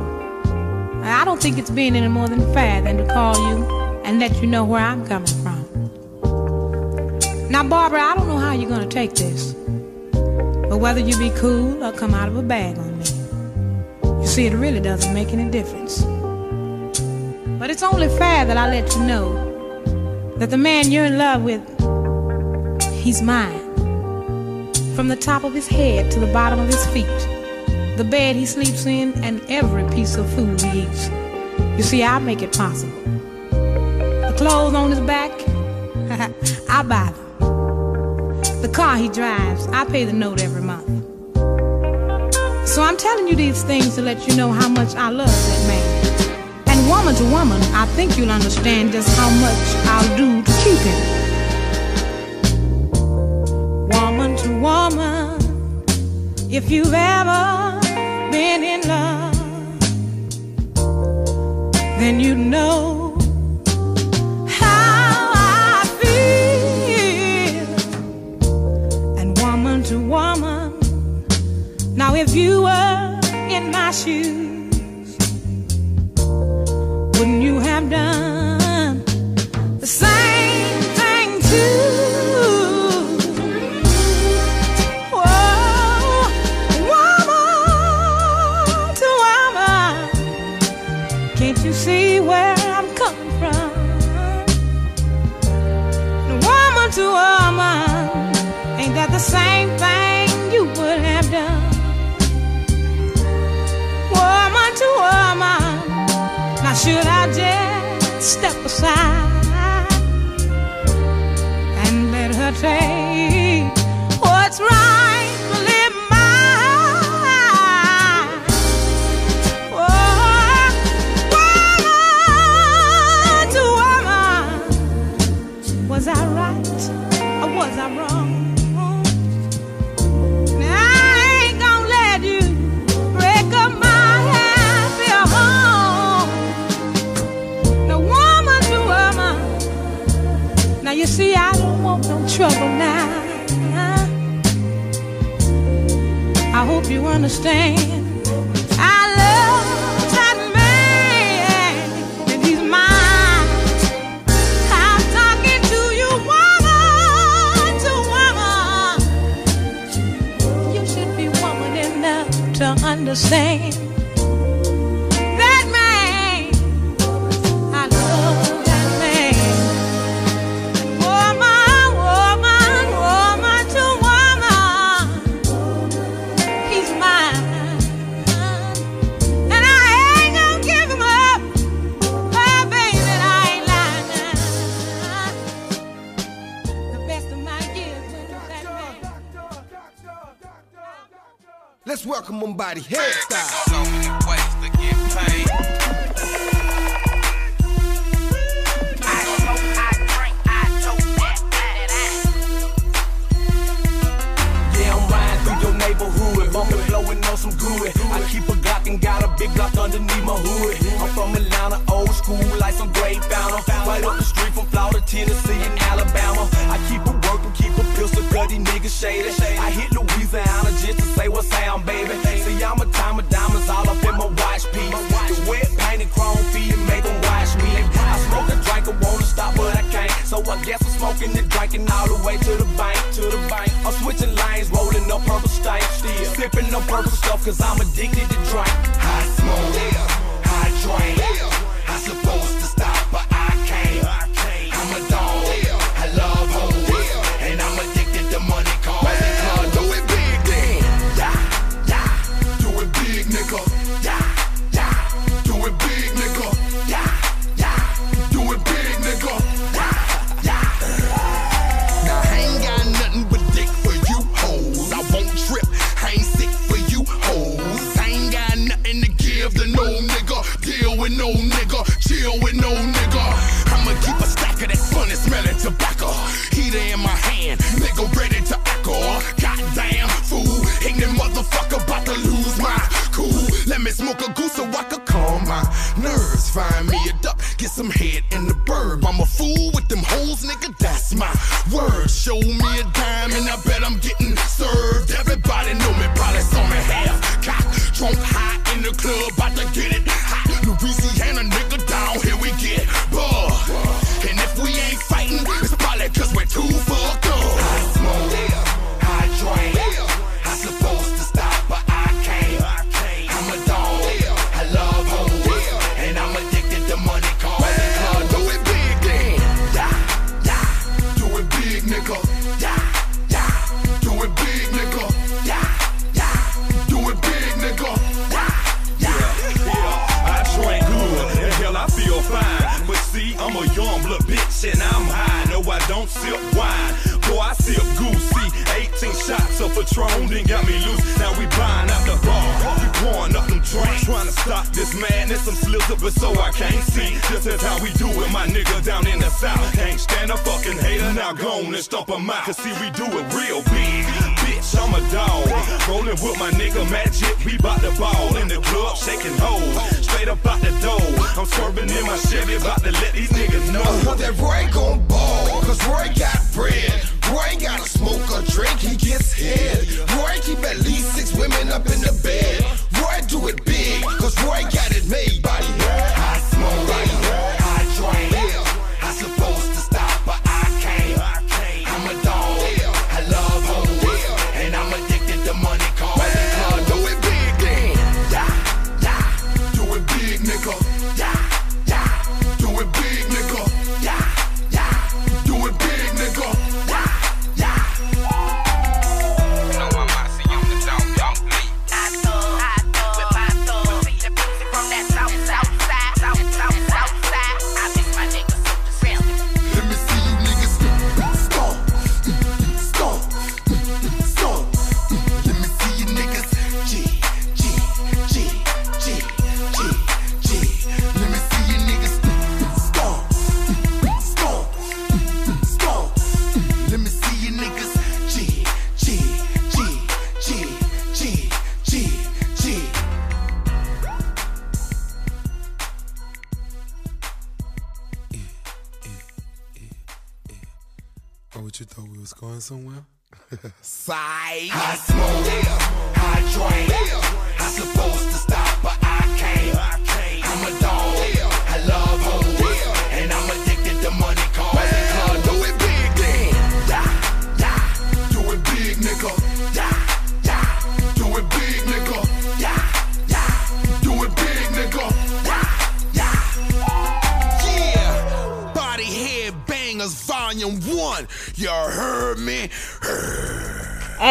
S9: I don't think it's being any more than fair than to call you and let you know where I'm coming from. Now, Barbara, I don't know how you're gonna take this, but whether you be cool or come out of a bag on me, you see, it really doesn't make any difference. But it's only fair that I let you know that the man you're in love with, he's mine. From the top of his head to the bottom of his feet, the bed he sleeps in, and every piece of food he eats. You see, I make it possible. The clothes on his back, I buy them. The car he drives, I pay the note every month. So I'm telling you these things to let you know how much I love that man. Woman to woman, I think you'll understand just how much I'll do to keep him. Woman to woman, if you've ever been in love, then you know how I feel. And woman to woman, now if you were in my shoes, wouldn't you have done the same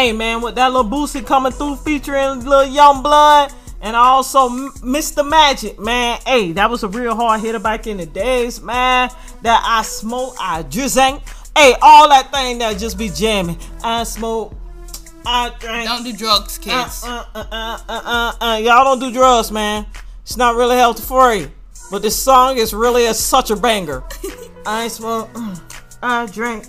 S2: Hey man, with that little Boosie coming through featuring Lil Young Blood and also Mr. Magic, man. Hey, that was a real hard hitter back in the days, man. That I smoke, I drink. Hey, all that thing that just be jamming. I smoke, I drink.
S1: Don't do drugs, kids.
S2: Uh, uh, uh, uh, uh, uh. Y'all don't do drugs, man. It's not really healthy for you. But this song is really a, such a banger. I smoke, uh, I drink,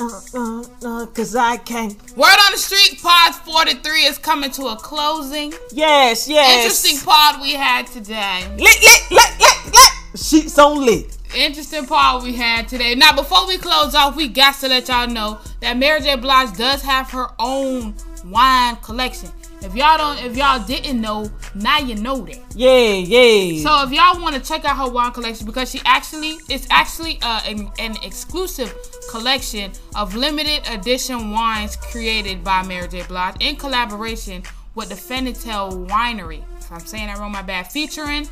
S2: uh, uh, uh, uh, cause I can't.
S1: Word on the street, pod 43 is coming to a closing.
S2: Yes, yes.
S1: Interesting pod we had today.
S2: Lit, lit, lit, lit, lit. Sheets on lit.
S1: Interesting pod we had today. Now, before we close off, we got to let y'all know that Mary J. Blige does have her own wine collection. If y'all don't, if y'all didn't know, now you know that.
S2: Yeah, yeah.
S1: So if y'all want to check out her wine collection, because she actually, it's actually uh, an, an exclusive collection of limited edition wines created by Mary J. Blige in collaboration with the Fenitel Winery. I'm saying I wrote my bad. Featuring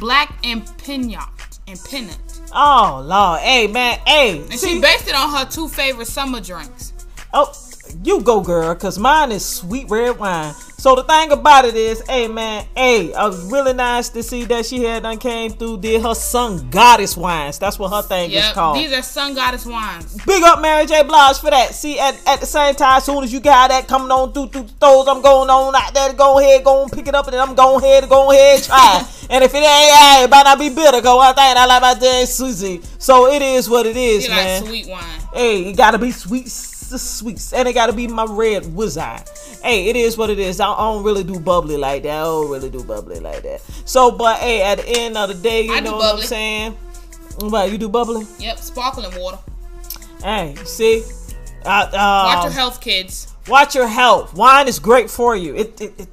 S1: Black and Pinot and Pennant.
S2: oh Lord, hey man, hey.
S1: And she based it on her two favorite summer drinks.
S2: Oh, you go, girl, cause mine is sweet red wine. So the thing about it is, hey man, hey, it was really nice to see that she had done came through, did her sun goddess wines. That's what her thing is
S1: Yep,
S2: called.
S1: these are Sun Goddess wines.
S2: Big up Mary J. Blige for that. See, at, at the same time, as soon as you got that coming on through through the stores, I'm going on out there to go ahead, go and pick it up, and then I'm going ahead to go ahead and try. it. and if it ain't, hey, it might not be bitter, cause one thing I like my damn Susie. So it is what it is,
S1: She
S2: man.
S1: like sweet wine.
S2: Hey, it gotta be sweet, sweets, and it gotta be my red wizard. Hey, it is what it is. I I don't really do bubbly like that. I don't really do bubbly like that. So, but hey, at the end of the day, you
S1: I
S2: know what I'm saying? What you do bubbly?
S1: Yep, sparkling water.
S2: Hey, see, uh,
S1: Watch
S2: um,
S1: your health, kids.
S2: Watch your health. Wine is great for you. It, it, it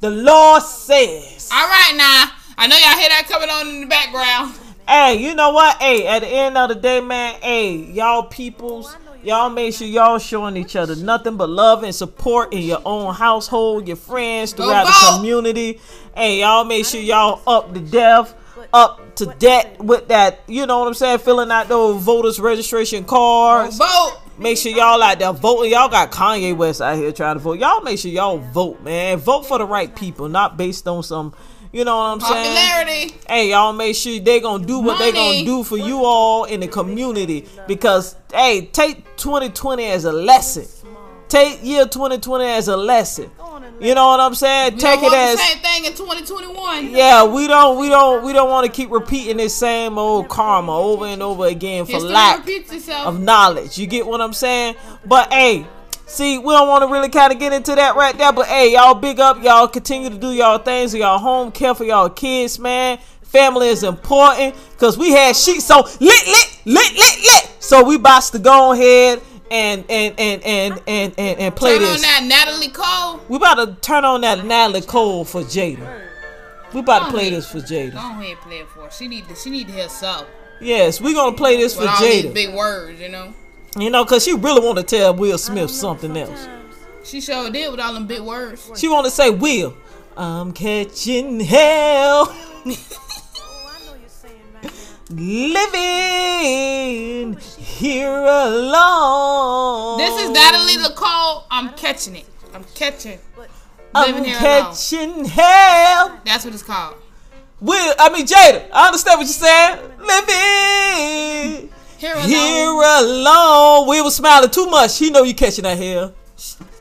S2: the Lord says.
S1: All right, now I know y'all hear that coming on in the background.
S2: Hey, you know what? Hey, at the end of the day, man, hey, y'all peoples, y'all make sure y'all showing each other nothing but love and support in your own household, your friends, throughout the community. Hey, y'all make sure y'all up to death, up to debt with that, you know what I'm saying, filling out those voters registration cards.
S1: Vote.
S2: Make sure y'all out there voting. Y'all got Kanye West out here trying to vote. Y'all make sure y'all vote, man. Vote for the right people, not based on some, you know what I'm saying? Hey, y'all make sure they gonna do what they gonna do for you all in the community. Because hey, take 2020 as a lesson. Take year 2020 as a lesson. You know what I'm saying?
S1: We
S2: Take it as
S1: the same thing in 2021.
S2: yeah, we don't we don't we don't want to keep repeating this same old karma over and over again for
S1: History
S2: lack of knowledge. You get what I'm saying? But hey, see, we don't want to really kind of get into that right there. But hey, y'all big up, y'all continue to do y'all things in y'all home, care for y'all kids, man. Family is important because we had sheets so lit, lit, lit, lit, lit. So we about to go ahead and and and and and and, and play
S1: Turn on
S2: this.
S1: that Natalie Cole.
S2: We about to turn on that Natalie Cole for Jada. We about to play
S1: ahead.
S2: this for Jada.
S1: Go ahead, play it for her. She need to. She need to hear something.
S2: Yes, we gonna play this for
S1: With these
S2: Jada.
S1: big words, you know.
S2: You know, cause she really want to tell Will Smith something else.
S1: She sure did with all them big words.
S2: She want to say, Will, I'm catching hell. Living here alone.
S1: This is Natalie Cole. I'm catching it. I'm catching.
S2: I'm
S1: Living here alone.
S2: catching hell.
S1: That's what it's called.
S2: Will, I mean Jada, I understand what you're saying. Living
S1: Here alone.
S2: here alone. We was smiling too much. He know you catching that hell.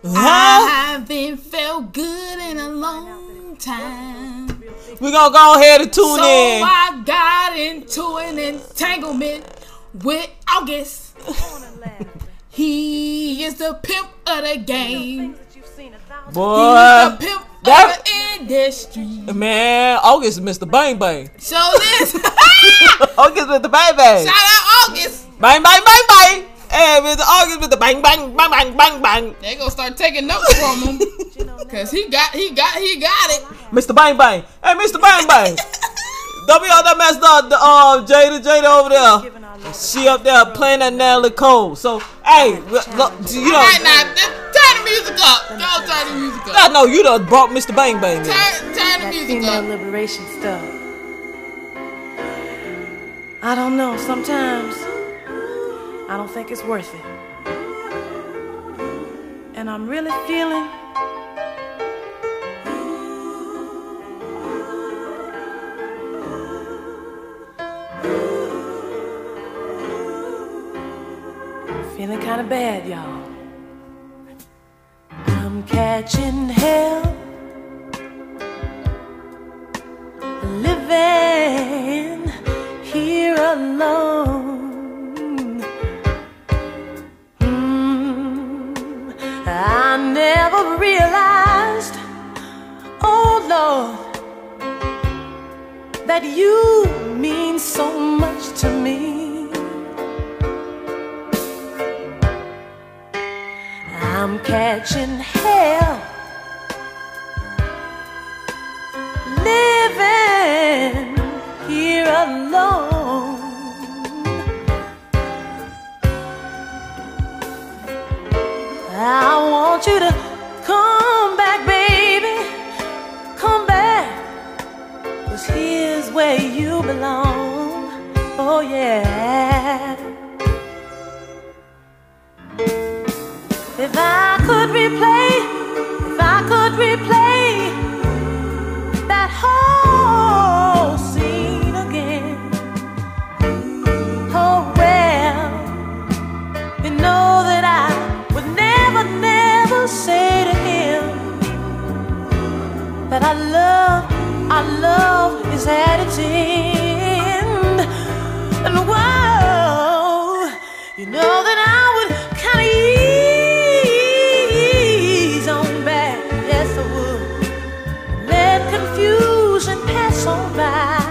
S2: Huh?
S1: I haven't felt good in a long time.
S2: We gonna go ahead and tune
S1: so
S2: in.
S1: I got into an entanglement with August. he is the pimp of the game.
S2: Boy,
S1: the pimp
S2: that-
S1: of the industry.
S2: man, August is Mr. Bang Bang.
S1: So this.
S2: August with the bang bang.
S1: Shout out.
S2: Bang bang bang bang. Hey, Mr. August with the bang bang bang bang bang bang.
S1: They gonna start taking notes from him. Cause he got he got he got it.
S2: Mr. Bang Bang. Hey, Mr. Bang Bang. Don't be all that messed up. The, uh, Jada, Jada over there. She up there playing that Natalie Cole. So, hey, look, look, you know.
S1: Alright now, turn the music up. Don't turn the music
S2: I
S1: up.
S2: know you done brought Mr. Bang Bang in.
S1: Turn, turn the music
S10: female
S1: up.
S10: liberation stuff. I don't know. Sometimes I don't think it's worth it. And I'm really feeling. Feeling kind of bad, y'all. I'm catching hell. living here alone. Never realized, oh Lord, that you mean so much to me. I'm catching hell. living here alone. I want you to come back, baby. Come here's where you belong. Oh, yeah. If I could replay, if I could replay that whole that I love, I love his attitude. And whoa, you know that I would kind of ease on back. Yes, I would let confusion pass on by.